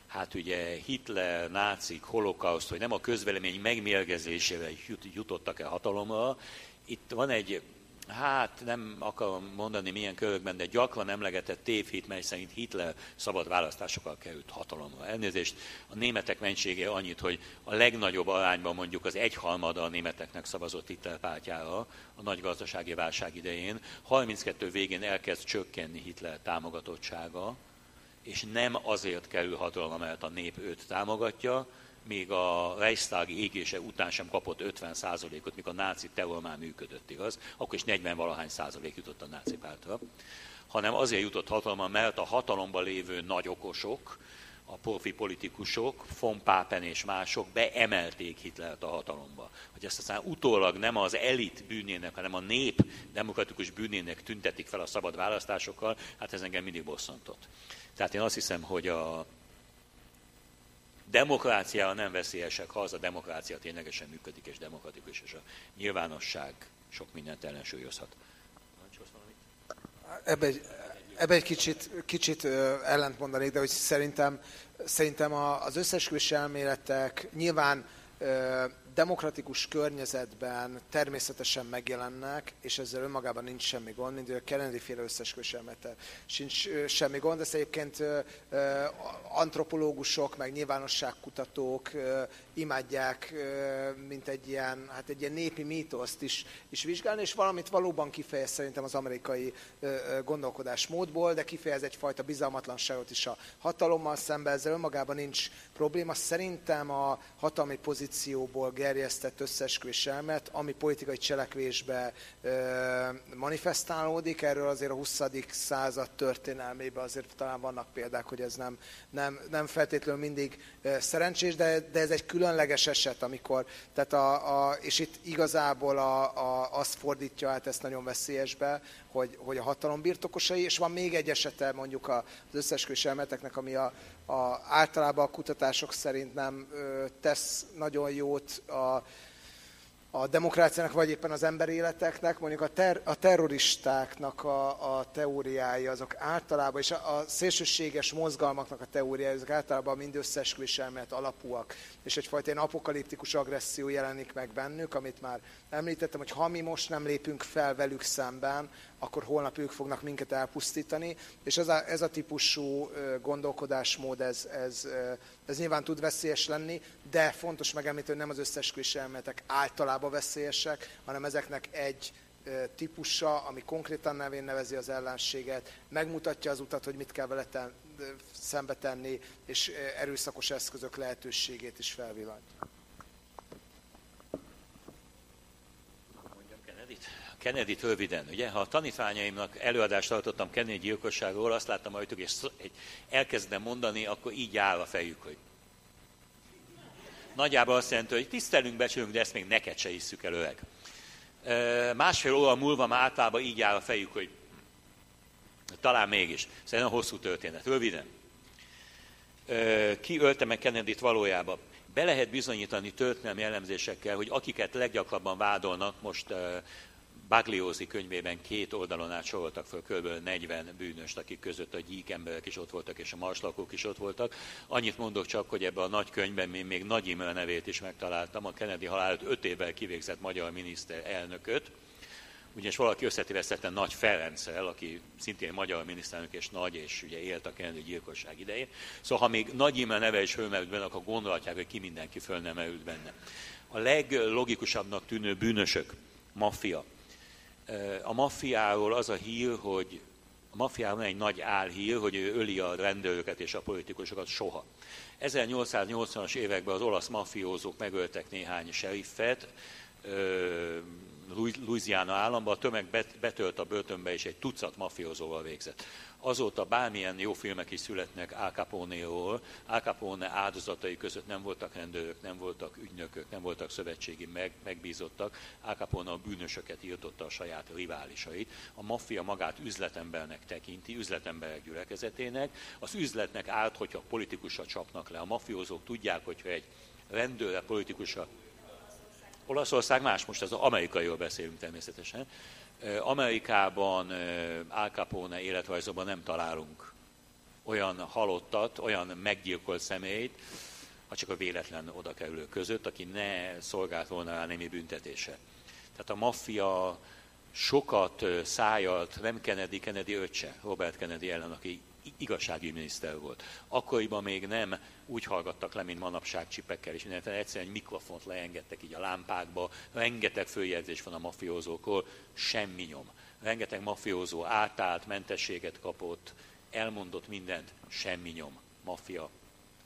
hát ugye Hitler, nácik, holokauszt, hogy nem a közvelemény megmérgezésével jutottak el hatalomra. Itt van egy, hát nem akarom mondani milyen körökben, de gyakran emlegetett tévhit, mely szerint Hitler szabad választásokkal került hatalomra. Elnézést, a németek mentsége annyit, hogy a legnagyobb arányban mondjuk az egyharmada a németeknek szavazott Hitler pártjára a nagy gazdasági válság idején. 32 végén elkezd csökkenni Hitler támogatottsága, és nem azért kerül hatalomra, mert a nép őt támogatja, még a Reichstag égése után sem kapott 50 százalékot, mikor a náci terror már működött, igaz? Akkor is 40 valahány százalék jutott a náci pártra. Hanem azért jutott hatalomra, mert a hatalomban lévő nagy okosok, a profi politikusok, von Papen és mások beemelték Hitlert a hatalomba. Hogy ezt aztán utólag nem az elit bűnének, hanem a nép demokratikus bűnének tüntetik fel a szabad választásokkal, hát ez engem mindig bosszantott. Tehát én azt hiszem, hogy a, demokrácia nem veszélyesek, ha az a demokrácia ténylegesen működik és demokratikus, és a nyilvánosság sok mindent ellensúlyozhat. Ebbe egy, ebbe egy kicsit, kicsit ellent mondanék, de hogy szerintem, szerintem az összesküvés elméletek nyilván demokratikus környezetben természetesen megjelennek, és ezzel önmagában nincs semmi gond, mint a Kennedy féle összesküvés sincs semmi gond, ezt egyébként antropológusok, meg nyilvánosságkutatók imádják, mint egy ilyen, hát egy ilyen népi mítoszt is, is vizsgálni, és valamit valóban kifejez szerintem az amerikai gondolkodásmódból, de kifejez egyfajta bizalmatlanságot is a hatalommal szemben, ezzel önmagában nincs probléma. Szerintem a hatalmi pozícióból gerjesztett összesküvés elmet, ami politikai cselekvésbe manifestálódik, erről azért a 20. század történelmében azért talán vannak példák, hogy ez nem, nem, nem feltétlenül mindig szerencsés, de, de ez egy különleges eset, amikor, tehát a, a, és itt igazából a, a, azt fordítja át ezt nagyon veszélyesbe, hogy, hogy a hatalom birtokosai, és van még egy esete mondjuk az összesküvés elmeteknek, ami a, a, általában a kutatások szerint nem ö, tesz nagyon jót a, a demokráciának, vagy éppen az emberéleteknek, mondjuk a, ter, a terroristáknak a, a teóriái, azok általában, és a, a szélsőséges mozgalmaknak a teóriái, azok általában mind összeesküvés elmélet alapúak, és egyfajta ilyen apokaliptikus agresszió jelenik meg bennük, amit már említettem, hogy ha mi most nem lépünk fel velük szemben, akkor holnap ők fognak minket elpusztítani, és ez a, ez a típusú gondolkodásmód, ez, ez, ez nyilván tud veszélyes lenni, de fontos megemlíteni, hogy nem az összes elméletek általában veszélyesek, hanem ezeknek egy típusa, ami konkrétan nevén nevezi az ellenséget, megmutatja az utat, hogy mit kell vele ten, szembe tenni, és erőszakos eszközök lehetőségét is felvillantja. Kennedy röviden, ugye, ha a tanítványaimnak előadást tartottam Kennedy gyilkosságról, azt láttam rajtuk, és elkezdem mondani, akkor így áll a fejük, hogy nagyjából azt jelenti, hogy tisztelünk, becsülünk, de ezt még neked se hisszük el, öreg. Másfél óra múlva már általában így áll a fejük, hogy talán mégis. Szerintem hosszú történet. Röviden. Ki ölte meg Kennedy-t valójában? Be lehet bizonyítani történelmi elemzésekkel, hogy akiket leggyakrabban vádolnak, most Bagliózi könyvében két oldalon át soroltak föl kb. 40 bűnöst, akik között a gyík emberek is ott voltak, és a marslakók is ott voltak. Annyit mondok csak, hogy ebben a nagy könyvben én még Nagy Imre nevét is megtaláltam, a Kennedy halált 5 évvel kivégzett magyar miniszter elnököt, ugyanis valaki összetévesztette Nagy Ferenccel, aki szintén magyar miniszterelnök és nagy, és ugye élt a Kennedy gyilkosság idején. Szóval ha még Nagy Imre neve is fölmerült benne, akkor gondolhatják, hogy ki mindenki föl nem benne. A leglogikusabbnak tűnő bűnösök, maffia, a maffiáról az a hír, hogy a maffiáról egy nagy álhír, hogy ő öli a rendőröket és a politikusokat soha. 1880-as években az olasz mafiózók megöltek néhány seriffet, Louisiana államban, a tömeg betölt a börtönbe, és egy tucat mafiózóval végzett. Azóta bármilyen jó filmek is születnek Al Capone-ról, Al Capone áldozatai között nem voltak rendőrök, nem voltak ügynökök, nem voltak szövetségi meg, megbízottak. Al Capone a bűnösöket írtotta a saját riválisait. A maffia magát üzletembernek tekinti, üzletemberek gyülekezetének. Az üzletnek árt, hogyha politikusra csapnak le. A mafiózók tudják, hogyha egy rendőre politikusra Olaszország más, most az amerikairól beszélünk természetesen. Amerikában Al Capone életrajzokban nem találunk olyan halottat, olyan meggyilkolt személyt, ha csak a véletlen oda kerülő között, aki ne szolgált volna rá némi büntetése. Tehát a maffia sokat szájalt, nem Kennedy, Kennedy öccse, Robert Kennedy ellen, aki igazsági miniszter volt. Akkoriban még nem úgy hallgattak le, mint manapság csipekkel, és minden egyszerűen egy mikrofont leengedtek így a lámpákba, rengeteg följegyzés van a mafiózókról, semmi nyom. Rengeteg mafiózó átállt, mentességet kapott, elmondott mindent, semmi nyom. Mafia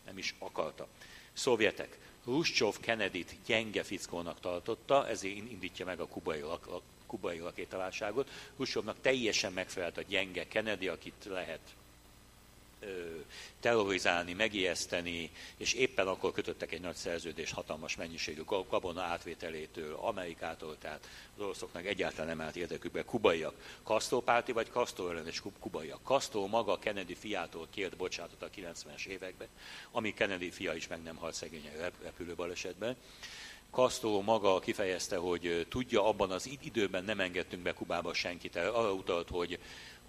nem is akarta. Szovjetek. Ruscsov Kennedy-t gyenge fickónak tartotta, ezért indítja meg a kubai, a kubai rakétaválságot. Ruscsovnak teljesen megfelelt a gyenge Kennedy, akit lehet terrorizálni, megijeszteni, és éppen akkor kötöttek egy nagy szerződést hatalmas mennyiségű kabona átvételétől, Amerikától, tehát az oroszoknak egyáltalán nem állt érdekükbe. Kubaiak, Castro párti vagy Castro ellenes kubaiak. Castro maga Kennedy fiától kért bocsátot a 90-es években, ami Kennedy fia is meg nem halt szegény repülőbalesetben. Castro maga kifejezte, hogy tudja, abban az időben nem engedtünk be Kubába senkit. Arra utalt, hogy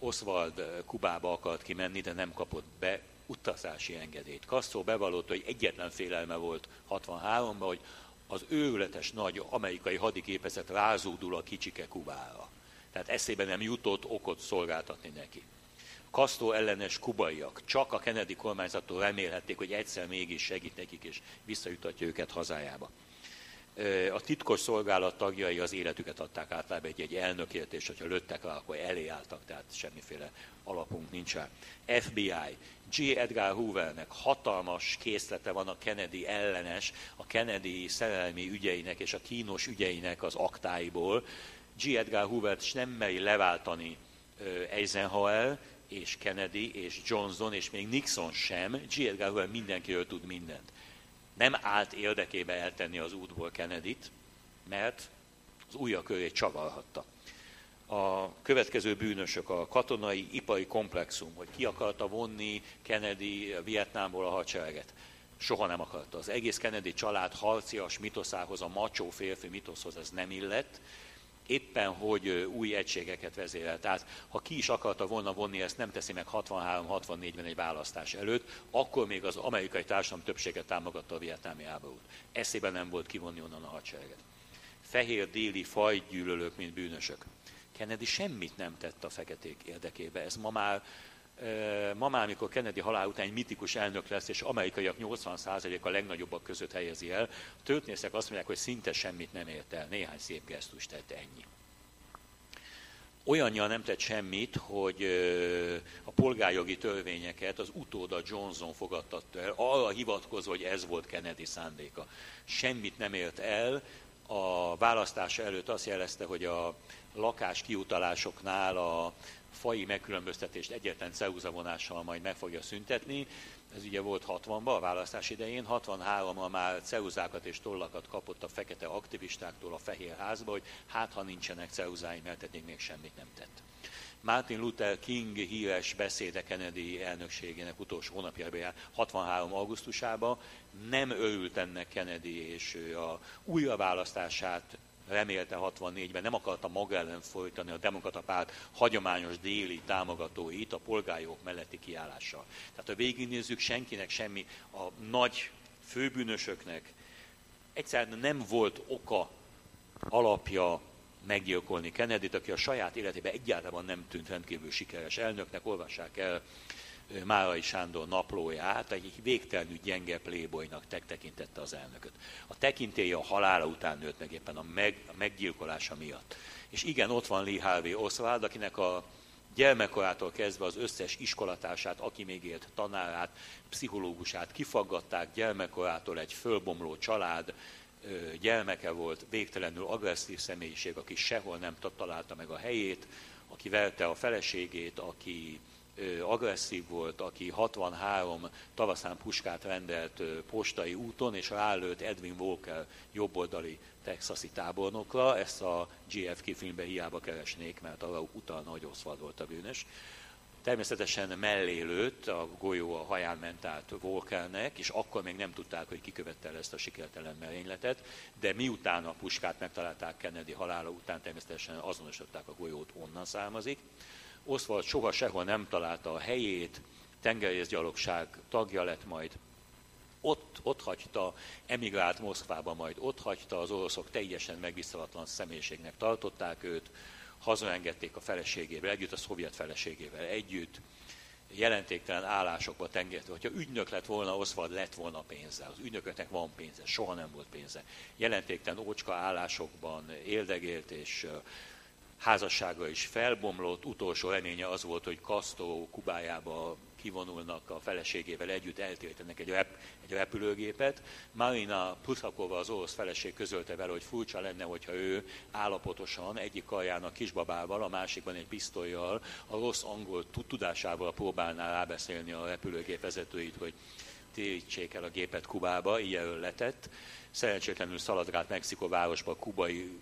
Oswald Kubába akart kimenni, de nem kapott be utazási engedélyt. Castro bevallotta, hogy egyetlen félelme volt 63-ban, hogy az őrületes nagy amerikai hadiképezet rázódul a kicsike Kubára. Tehát eszébe nem jutott okot szolgáltatni neki. Castro ellenes kubaiak csak a Kennedy kormányzattól remélhették, hogy egyszer mégis segít nekik és visszajutatja őket hazájába a titkos szolgálat tagjai az életüket adták általában egy-egy elnökért, és hogyha lőttek rá, akkor elé álltak, tehát semmiféle alapunk nincsen. FBI, G. Edgar Hoovernek hatalmas készlete van a Kennedy ellenes, a Kennedy szerelmi ügyeinek és a kínos ügyeinek az aktáiból. G. Edgar Hoover nem meri leváltani Eisenhower, és Kennedy, és Johnson, és még Nixon sem. G. Edgar Hoover mindenkiről tud mindent nem állt érdekébe eltenni az útból Kennedy-t, mert az újja körét csavarhatta. A következő bűnösök a katonai ipari komplexum, hogy ki akarta vonni Kennedy Vietnámból a hadsereget. Soha nem akarta. Az egész Kennedy család harcias mitoszához, a macsó férfi mitoszhoz ez nem illett, éppen hogy új egységeket vezérel. Tehát ha ki is akarta volna vonni, ezt nem teszi meg 63-64-ben egy választás előtt, akkor még az amerikai társadalom többsége támogatta a vietnámi háborút. Eszében nem volt kivonni onnan a hadsereget. Fehér déli fajgyűlölők, mint bűnösök. Kennedy semmit nem tett a feketék érdekébe. Ez ma már ma már, amikor Kennedy halál után egy mitikus elnök lesz, és amerikaiak 80%-a legnagyobbak között helyezi el, a történészek azt mondják, hogy szinte semmit nem ért el, néhány szép gesztust tett ennyi. Olyannyian nem tett semmit, hogy a polgárjogi törvényeket az utóda Johnson fogadtatta el, arra hivatkozva, hogy ez volt Kennedy szándéka. Semmit nem ért el, a választása előtt azt jelezte, hogy a lakás kiutalásoknál a fai megkülönböztetést egyetlen ceruza majd meg fogja szüntetni. Ez ugye volt 60-ban, a választás idején, 63-ban már ceruzákat és tollakat kapott a fekete aktivistáktól a Fehér Házba, hogy hát ha nincsenek ceruzáim, mert eddig még semmit nem tett. Martin Luther King híres beszéde Kennedy elnökségének utolsó hónapjában, 63. augusztusában nem örült ennek Kennedy, és a újraválasztását remélte 64-ben, nem akarta maga ellen folytani a demokrata párt hagyományos déli támogatóit a polgárjogok melletti kiállással. Tehát ha végignézzük, senkinek semmi a nagy főbűnösöknek egyszerűen nem volt oka, alapja meggyilkolni Kennedy-t, aki a saját életében egyáltalán nem tűnt rendkívül sikeres elnöknek, olvassák el Márai Sándor naplóját, egy végtelenül gyenge playboynak tekintette az elnököt. A tekintélye a halála után nőtt meg éppen a, meg, a meggyilkolása miatt. És igen, ott van Lee Harvey Oswald, akinek a gyermekkorától kezdve az összes iskolatársát, aki még élt tanárát, pszichológusát kifaggatták, gyermekkorától egy fölbomló család, gyermeke volt, végtelenül agresszív személyiség, aki sehol nem találta meg a helyét, aki verte a feleségét, aki agresszív volt, aki 63 tavaszán puskát rendelt postai úton, és rálőtt Edwin Walker jobboldali texasi tábornokra. Ezt a GFK filmben hiába keresnék, mert arra utalna, hogy Oswald volt a bűnös. Természetesen mellé a golyó a haján ment át Walkernek, és akkor még nem tudták, hogy kikövette el ezt a sikertelen merényletet, de miután a puskát megtalálták Kennedy halála után, természetesen azonosították a golyót, onnan származik. Oswald soha sehol nem találta a helyét, tengerészgyalogság tagja lett majd, ott, ott hagyta, emigrált Moszkvába majd, ott hagyta, az oroszok teljesen megbízhatatlan személyiségnek tartották őt, hazaengedték a feleségével együtt, a szovjet feleségével együtt, jelentéktelen állásokba tengert, hogyha ügynök lett volna, Oswald lett volna pénze. Az ügynököknek van pénze, soha nem volt pénze. Jelentéktelen ócska állásokban éldegélt, és házassága is felbomlott, utolsó reménye az volt, hogy Castro Kubájába kivonulnak a feleségével együtt, eltértenek egy, rep, egy repülőgépet. Marina Puszakova, az orosz feleség közölte vele, hogy furcsa lenne, hogyha ő állapotosan egyik karjának kisbabával, a másikban egy pisztolyjal, a rossz angol tudásával próbálná rábeszélni a repülőgép vezetőit, hogy térítsék el a gépet Kubába, ilyen letett. Szerencsétlenül szaladgált Mexikó városba kubai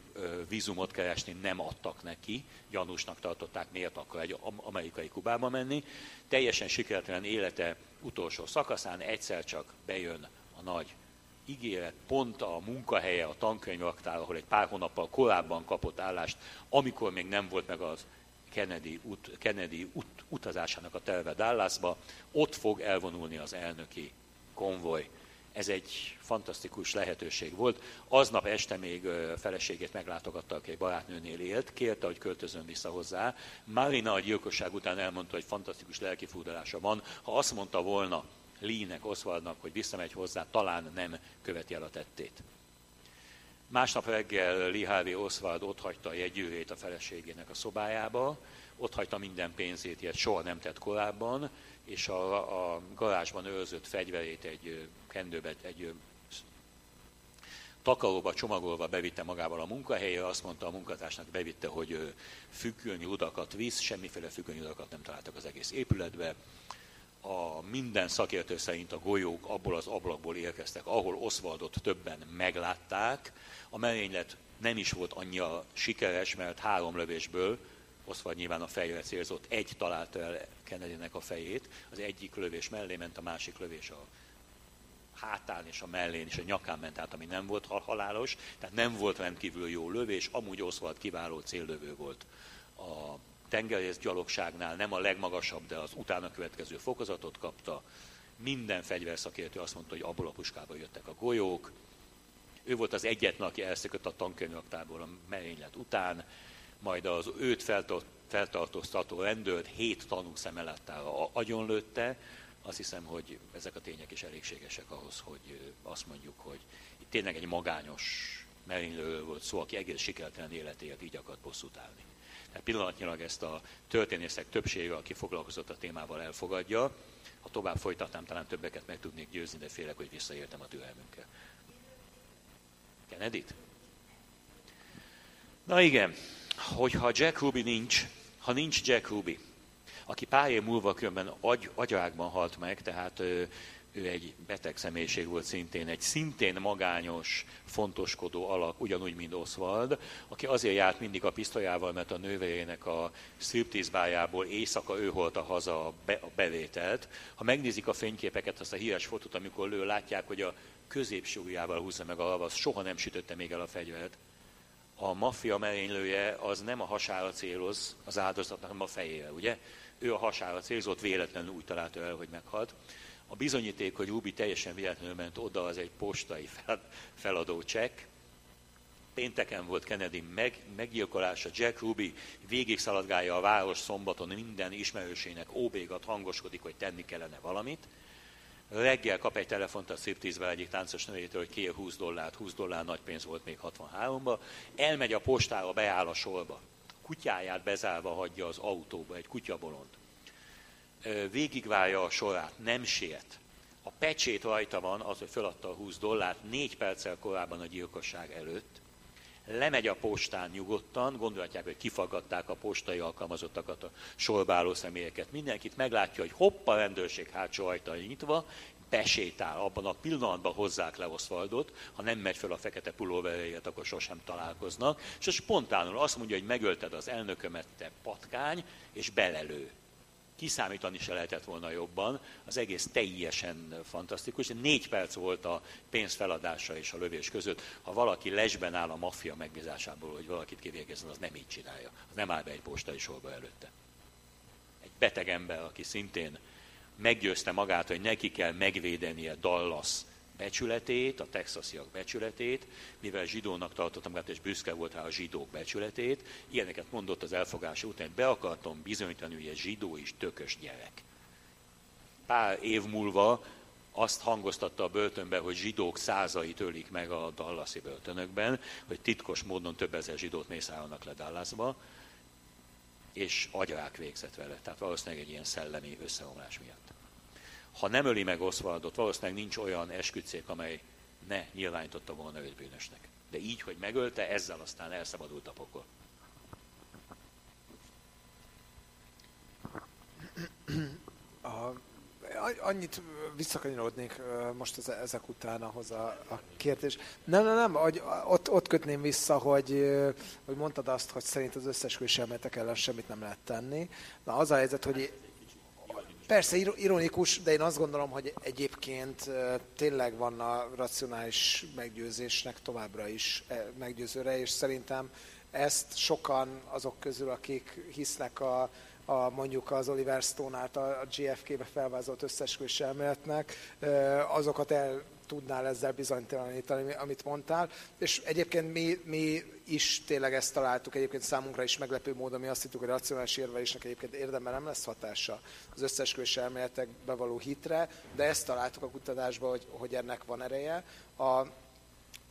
vízumot keresni, nem adtak neki, gyanúsnak tartották, miért akar egy amerikai Kubába menni. Teljesen sikeretlen élete utolsó szakaszán egyszer csak bejön a nagy ígéret, pont a munkahelye, a tankönyvaktár, ahol egy pár hónappal korábban kapott állást, amikor még nem volt meg az Kennedy, ut, Kennedy ut, utazásának a terve Dallasba, ott fog elvonulni az elnöki konvoj. Ez egy fantasztikus lehetőség volt. Aznap este még feleségét meglátogatta, aki egy barátnőnél élt, kérte, hogy költözön vissza hozzá. Marina a gyilkosság után elmondta, hogy fantasztikus lelkifúdalása van. Ha azt mondta volna Lee-nek, Oswaldnak, hogy visszamegy hozzá, talán nem követi el a tettét. Másnap reggel Lee Harvey Oswald ott hagyta a jegyűrét a feleségének a szobájába, ott hagyta minden pénzét, ilyet soha nem tett korábban, és a, a garázsban őrzött fegyverét egy kendőbe, egy takaróba csomagolva bevitte magával a munkahelyre, azt mondta a munkatársnak, bevitte, hogy függönyrudakat visz, semmiféle függönyrudakat nem találtak az egész épületbe. A minden szakértő szerint a golyók abból az ablakból érkeztek, ahol Oswaldot többen meglátták. A merénylet nem is volt annyira sikeres, mert három lövésből Oswald nyilván a fejre célzott, egy találta el Kennedynek a fejét, az egyik lövés mellé ment, a másik lövés a hátán és a mellén és a nyakán ment át, ami nem volt halálos, tehát nem volt rendkívül jó lövés, amúgy Oswald kiváló céllövő volt a tengerész gyalogságnál, nem a legmagasabb, de az utána következő fokozatot kapta. Minden fegyverszakértő azt mondta, hogy abból a puskából jöttek a golyók. Ő volt az egyetlen, aki elszökött a tankönyvaktából a merénylet után, majd az őt feltartóztató rendőrt hét tanú szemelettára agyonlőtte. Azt hiszem, hogy ezek a tények is elégségesek ahhoz, hogy azt mondjuk, hogy itt tényleg egy magányos merénylőről volt szó, aki egész sikertelen életéért így akart bosszút állni. Tehát pillanatnyilag ezt a történészek többsége, aki foglalkozott a témával, elfogadja. Ha tovább folytatnám, talán többeket meg tudnék győzni, de félek, hogy visszaértem a türelmünkkel. kennedy? Na igen, hogyha Jack Ruby nincs, ha nincs Jack Ruby, aki pár év múlva különben agy, agyákban halt meg, tehát ő, egy beteg személyiség volt szintén, egy szintén magányos, fontoskodó alak, ugyanúgy, mint Oswald, aki azért járt mindig a pisztolyával, mert a nővérének a striptease éjszaka ő a haza a, be, a bevételt. Ha megnézik a fényképeket, azt a híres fotót, amikor lő, látják, hogy a középsúlyával húzza meg a lavasz, soha nem sütötte még el a fegyvert a maffia merénylője az nem a hasára céloz az áldozatnak, hanem a fejére, ugye? Ő a hasára célzott, véletlenül úgy találta el, hogy meghalt. A bizonyíték, hogy Ruby teljesen véletlenül ment oda, az egy postai feladó csekk. Pénteken volt Kennedy meg, meggyilkolása, Jack Ruby végig szaladgálja a város szombaton, minden ismerősének óbégat hangoskodik, hogy tenni kellene valamit reggel kap egy telefont a striptease egyik táncos nőjétől, hogy kér 20 dollárt, 20 dollár nagy pénz volt még 63-ba, elmegy a postára, beáll a sorba. Kutyáját bezárva hagyja az autóba, egy kutyabolond. Végigvárja a sorát, nem siet. A pecsét rajta van, az, hogy feladta a 20 dollárt négy perccel korábban a gyilkosság előtt, lemegy a postán nyugodtan, gondolhatják, hogy kifaggatták a postai alkalmazottakat, a sorbáló személyeket, mindenkit meglátja, hogy hoppa, rendőrség hátsó ajta nyitva, besétál, abban a pillanatban hozzák le Oswaldot, ha nem megy fel a fekete pulóveréjét, akkor sosem találkoznak, és spontánul azt mondja, hogy megölted az elnökömet, te patkány, és belelő kiszámítani se lehetett volna jobban, az egész teljesen fantasztikus. Négy perc volt a pénz feladása és a lövés között. Ha valaki lesben áll a maffia megbízásából, hogy valakit kivégezzen, az nem így csinálja. Az nem áll be egy postai sorba előtte. Egy beteg ember, aki szintén meggyőzte magát, hogy neki kell megvédenie Dallas becsületét, a texasiak becsületét, mivel zsidónak tartottam magát, és büszke volt rá a zsidók becsületét, ilyeneket mondott az elfogás után, be akartam bizonyítani, hogy egy zsidó is tökös gyerek. Pár év múlva azt hangoztatta a börtönbe, hogy zsidók százai tölik meg a Dallasi börtönökben, hogy titkos módon több ezer zsidót mészárolnak le Dallasba, és agyarák végzett vele. Tehát valószínűleg egy ilyen szellemi összeomlás miatt. Ha nem öli meg Oswaldot, valószínűleg nincs olyan esküdszék, amely ne nyilvánította volna őt bűnösnek. De így, hogy megölte, ezzel aztán elszabadult a pokol. A, annyit visszakanyarodnék most ezek után ahhoz a, a kérdés. Nem, nem, nem, ott, ott kötném vissza, hogy, hogy mondtad azt, hogy szerint az összes elméletek ellen semmit nem lehet tenni. Na az a helyzet, hogy Persze ironikus, de én azt gondolom, hogy egyébként tényleg van a racionális meggyőzésnek továbbra is meggyőzőre, és szerintem ezt sokan azok közül, akik hisznek a, a, mondjuk az Oliver Stone által a GFK-be felvázolt összesküvés elméletnek, azokat el tudnál ezzel bizonytalanítani, amit mondtál. És egyébként mi, mi is tényleg ezt találtuk, egyébként számunkra is meglepő módon, mi azt hittük, hogy a racionális érvelésnek egyébként érdemben nem lesz hatása az összesküvés elméletekbe való hitre, de ezt találtuk a kutatásban, hogy, hogy ennek van ereje. A,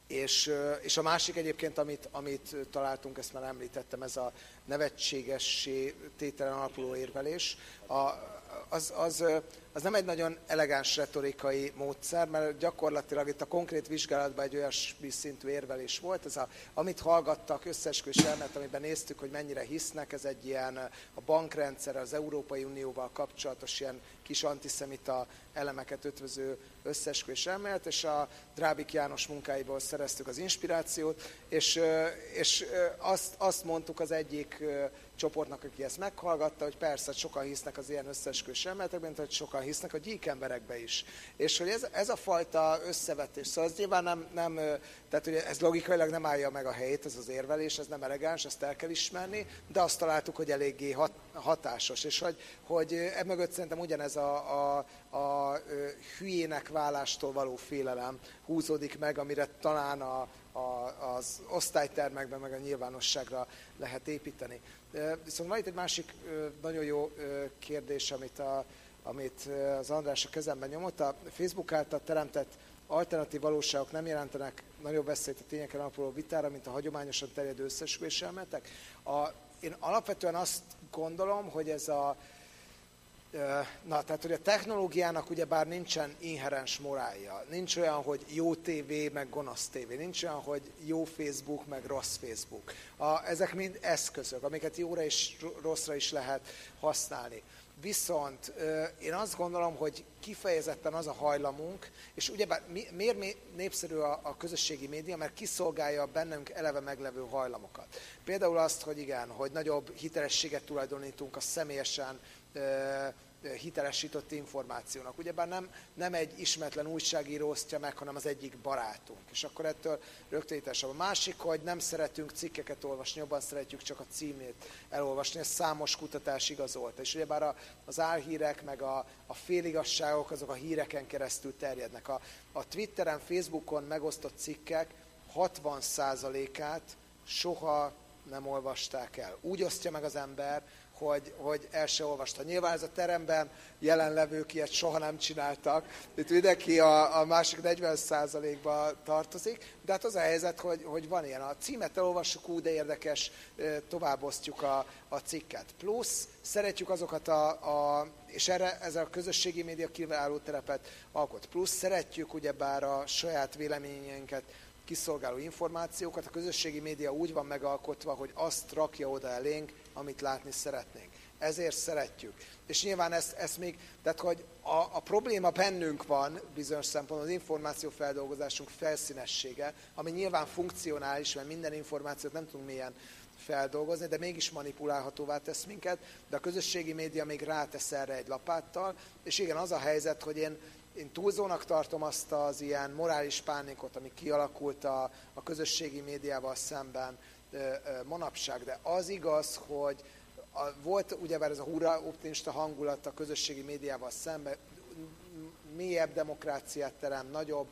és, és a másik egyébként, amit, amit találtunk, ezt már említettem, ez a nevetségessé tételen alapuló érvelés. A, az, az, az nem egy nagyon elegáns retorikai módszer, mert gyakorlatilag itt a konkrét vizsgálatban egy olyasmi szintű érvelés volt, ez a, amit hallgattak összesküvés elmet, amiben néztük, hogy mennyire hisznek, ez egy ilyen a bankrendszer, az Európai Unióval kapcsolatos ilyen kis antiszemita elemeket ötvöző összesküvés elmélet, és a Drábik János munkáiból szereztük az inspirációt, és, és azt, azt mondtuk az egyik csoportnak, aki ezt meghallgatta, hogy persze sokan hisznek az ilyen összesküvés elméletekben, hogy sokan hisznek a gyík emberekbe is. És hogy ez, ez a fajta összevetés, szóval ez nyilván nem, nem, tehát hogy ez logikailag nem állja meg a helyét, ez az érvelés, ez nem elegáns, ezt el kell ismerni, de azt találtuk, hogy eléggé hat, hatásos, és hogy, hogy emögött szerintem ugyanez a, a, a hülyének válástól való félelem húzódik meg, amire talán a, a, az osztálytermekben, meg a nyilvánosságra lehet építeni. Viszont van itt egy másik nagyon jó kérdés, amit, a, amit az András a kezemben nyomott. A Facebook által teremtett alternatív valóságok nem jelentenek nagyobb veszélyt a tényeken alapuló vitára, mint a hagyományosan terjedő összesülés elméletek. A, én alapvetően azt gondolom, hogy ez a, Na, tehát hogy a technológiának ugyebár nincsen inherens morálja. Nincs olyan, hogy jó tévé, meg gonosz tévé. Nincs olyan, hogy jó Facebook, meg rossz Facebook. A, ezek mind eszközök, amiket jóra és rosszra is lehet használni. Viszont én azt gondolom, hogy kifejezetten az a hajlamunk, és ugyebár miért népszerű a, a közösségi média, mert kiszolgálja bennünk eleve meglevő hajlamokat. Például azt, hogy igen, hogy nagyobb hitelességet tulajdonítunk a személyesen hitelesített információnak. Ugyebár nem, nem egy ismeretlen újságíró osztja meg, hanem az egyik barátunk. És akkor ettől rögtön A másik, hogy nem szeretünk cikkeket olvasni, jobban szeretjük csak a címét elolvasni. Ez számos kutatás igazolta. És ugyebár az álhírek, meg a, a féligasságok, azok a híreken keresztül terjednek. A, a Twitteren, Facebookon megosztott cikkek 60%-át soha nem olvasták el. Úgy osztja meg az ember, hogy, hogy el se olvasta. Nyilván ez a teremben jelenlevők ilyet soha nem csináltak. Itt mindenki a, a másik 40%-ba tartozik, de hát az a helyzet, hogy, hogy van ilyen. A címet elolvassuk úgy, de érdekes, továbbosztjuk a, a cikket. Plusz szeretjük azokat a, a és erre ez a közösségi média kiváló terepet alkot. Plusz szeretjük ugyebár a saját véleményeinket kiszolgáló információkat. A közösségi média úgy van megalkotva, hogy azt rakja oda elénk, amit látni szeretnénk. Ezért szeretjük. És nyilván ezt, ezt még, tehát hogy a, a probléma bennünk van bizonyos szempontból, az információfeldolgozásunk felszínessége, ami nyilván funkcionális, mert minden információt nem tudunk milyen feldolgozni, de mégis manipulálhatóvá tesz minket, de a közösségi média még rátesz erre egy lapáttal, és igen, az a helyzet, hogy én én túlzónak tartom azt az ilyen morális pánikot, ami kialakult a, a közösségi médiával szemben manapság, de az igaz, hogy a, volt ugyebár ez a hurra optimista hangulat a közösségi médiával szemben, mélyebb demokráciát terem, nagyobb,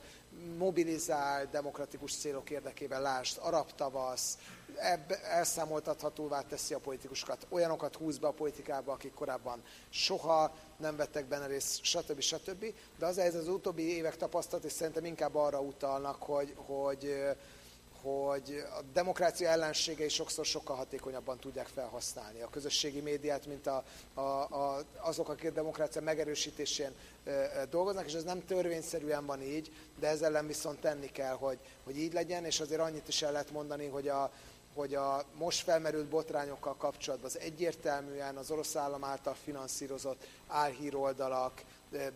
mobilizál demokratikus célok érdekében, lásd, arab tavasz, ebbe elszámoltathatóvá teszi a politikusokat, olyanokat húz be a politikába, akik korábban soha nem vettek benne részt, stb. stb. De az ez az utóbbi évek tapasztalat, és szerintem inkább arra utalnak, hogy, hogy, hogy a demokrácia ellenségei sokszor sokkal hatékonyabban tudják felhasználni a közösségi médiát, mint a, a, a, azok, akik a demokrácia megerősítésén e, e, dolgoznak, és ez nem törvényszerűen van így, de ezzel ellen viszont tenni kell, hogy, hogy így legyen, és azért annyit is el lehet mondani, hogy a, hogy a most felmerült botrányokkal kapcsolatban az egyértelműen az orosz állam által finanszírozott álhíroldalak,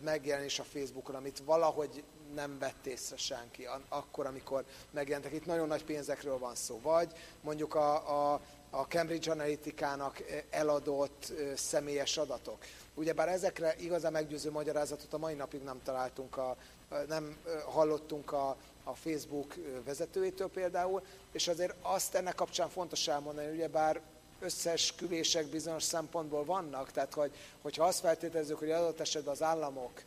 megjelenés a Facebookon, amit valahogy nem vett észre senki, akkor, amikor megjelentek. Itt nagyon nagy pénzekről van szó. Vagy mondjuk a, a, a Cambridge Analytica-nak eladott személyes adatok. Ugyebár ezekre igazán meggyőző magyarázatot a mai napig nem találtunk, a, nem hallottunk a, a Facebook vezetőjétől például, és azért azt ennek kapcsán fontos elmondani, ugyebár összesküvések bizonyos szempontból vannak, tehát hogy, hogyha azt feltételezzük, hogy adott esetben az államok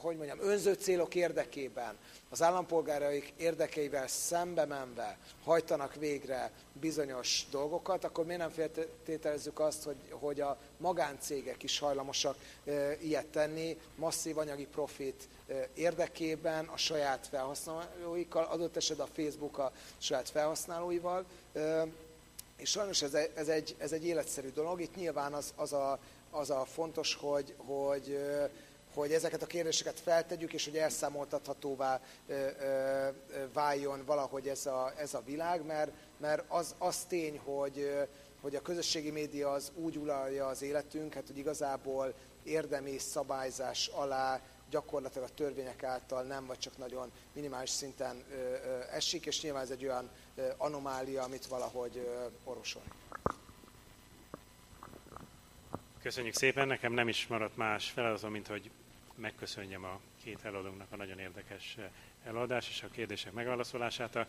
hogy mondjam, önző célok érdekében, az állampolgáraik érdekeivel szembe menve hajtanak végre bizonyos dolgokat, akkor miért nem feltételezzük azt, hogy, hogy a magáncégek is hajlamosak e, ilyet tenni, masszív anyagi profit e, érdekében, a saját felhasználóikkal, adott esetben a Facebook a saját felhasználóival, e, és sajnos ez, ez, egy, ez egy életszerű dolog. Itt nyilván az, az, a, az a fontos, hogy, hogy hogy ezeket a kérdéseket feltegyük, és hogy elszámoltathatóvá váljon valahogy ez a, ez a világ, mert, mert az, az tény, hogy, hogy a közösségi média az úgy uralja az életünket, hogy igazából érdemi szabályzás alá gyakorlatilag a törvények által nem, vagy csak nagyon minimális szinten ö, ö, esik, és nyilván ez egy olyan ö, anomália, amit valahogy ö, orvosolni. Köszönjük szépen, nekem nem is maradt más feladatom, mint hogy megköszönjem a két előadónknak a nagyon érdekes eh, előadás és a kérdések megválaszolását. A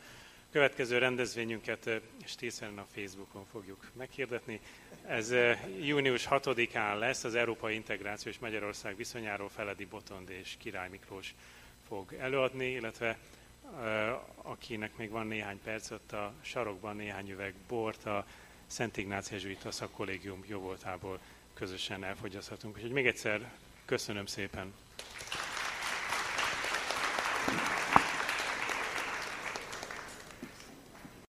következő rendezvényünket eh, Stészeren a Facebookon fogjuk meghirdetni. Ez eh, június 6-án lesz, az Európai Integráció és Magyarország viszonyáról Feledi Botond és Király Miklós fog előadni, illetve akinek még van néhány perc, ott a sarokban néhány üveg bort a Szent Ignác Jezsuita szakkollégium jóvoltából közösen elfogyaszthatunk. Úgyhogy még egyszer köszönöm szépen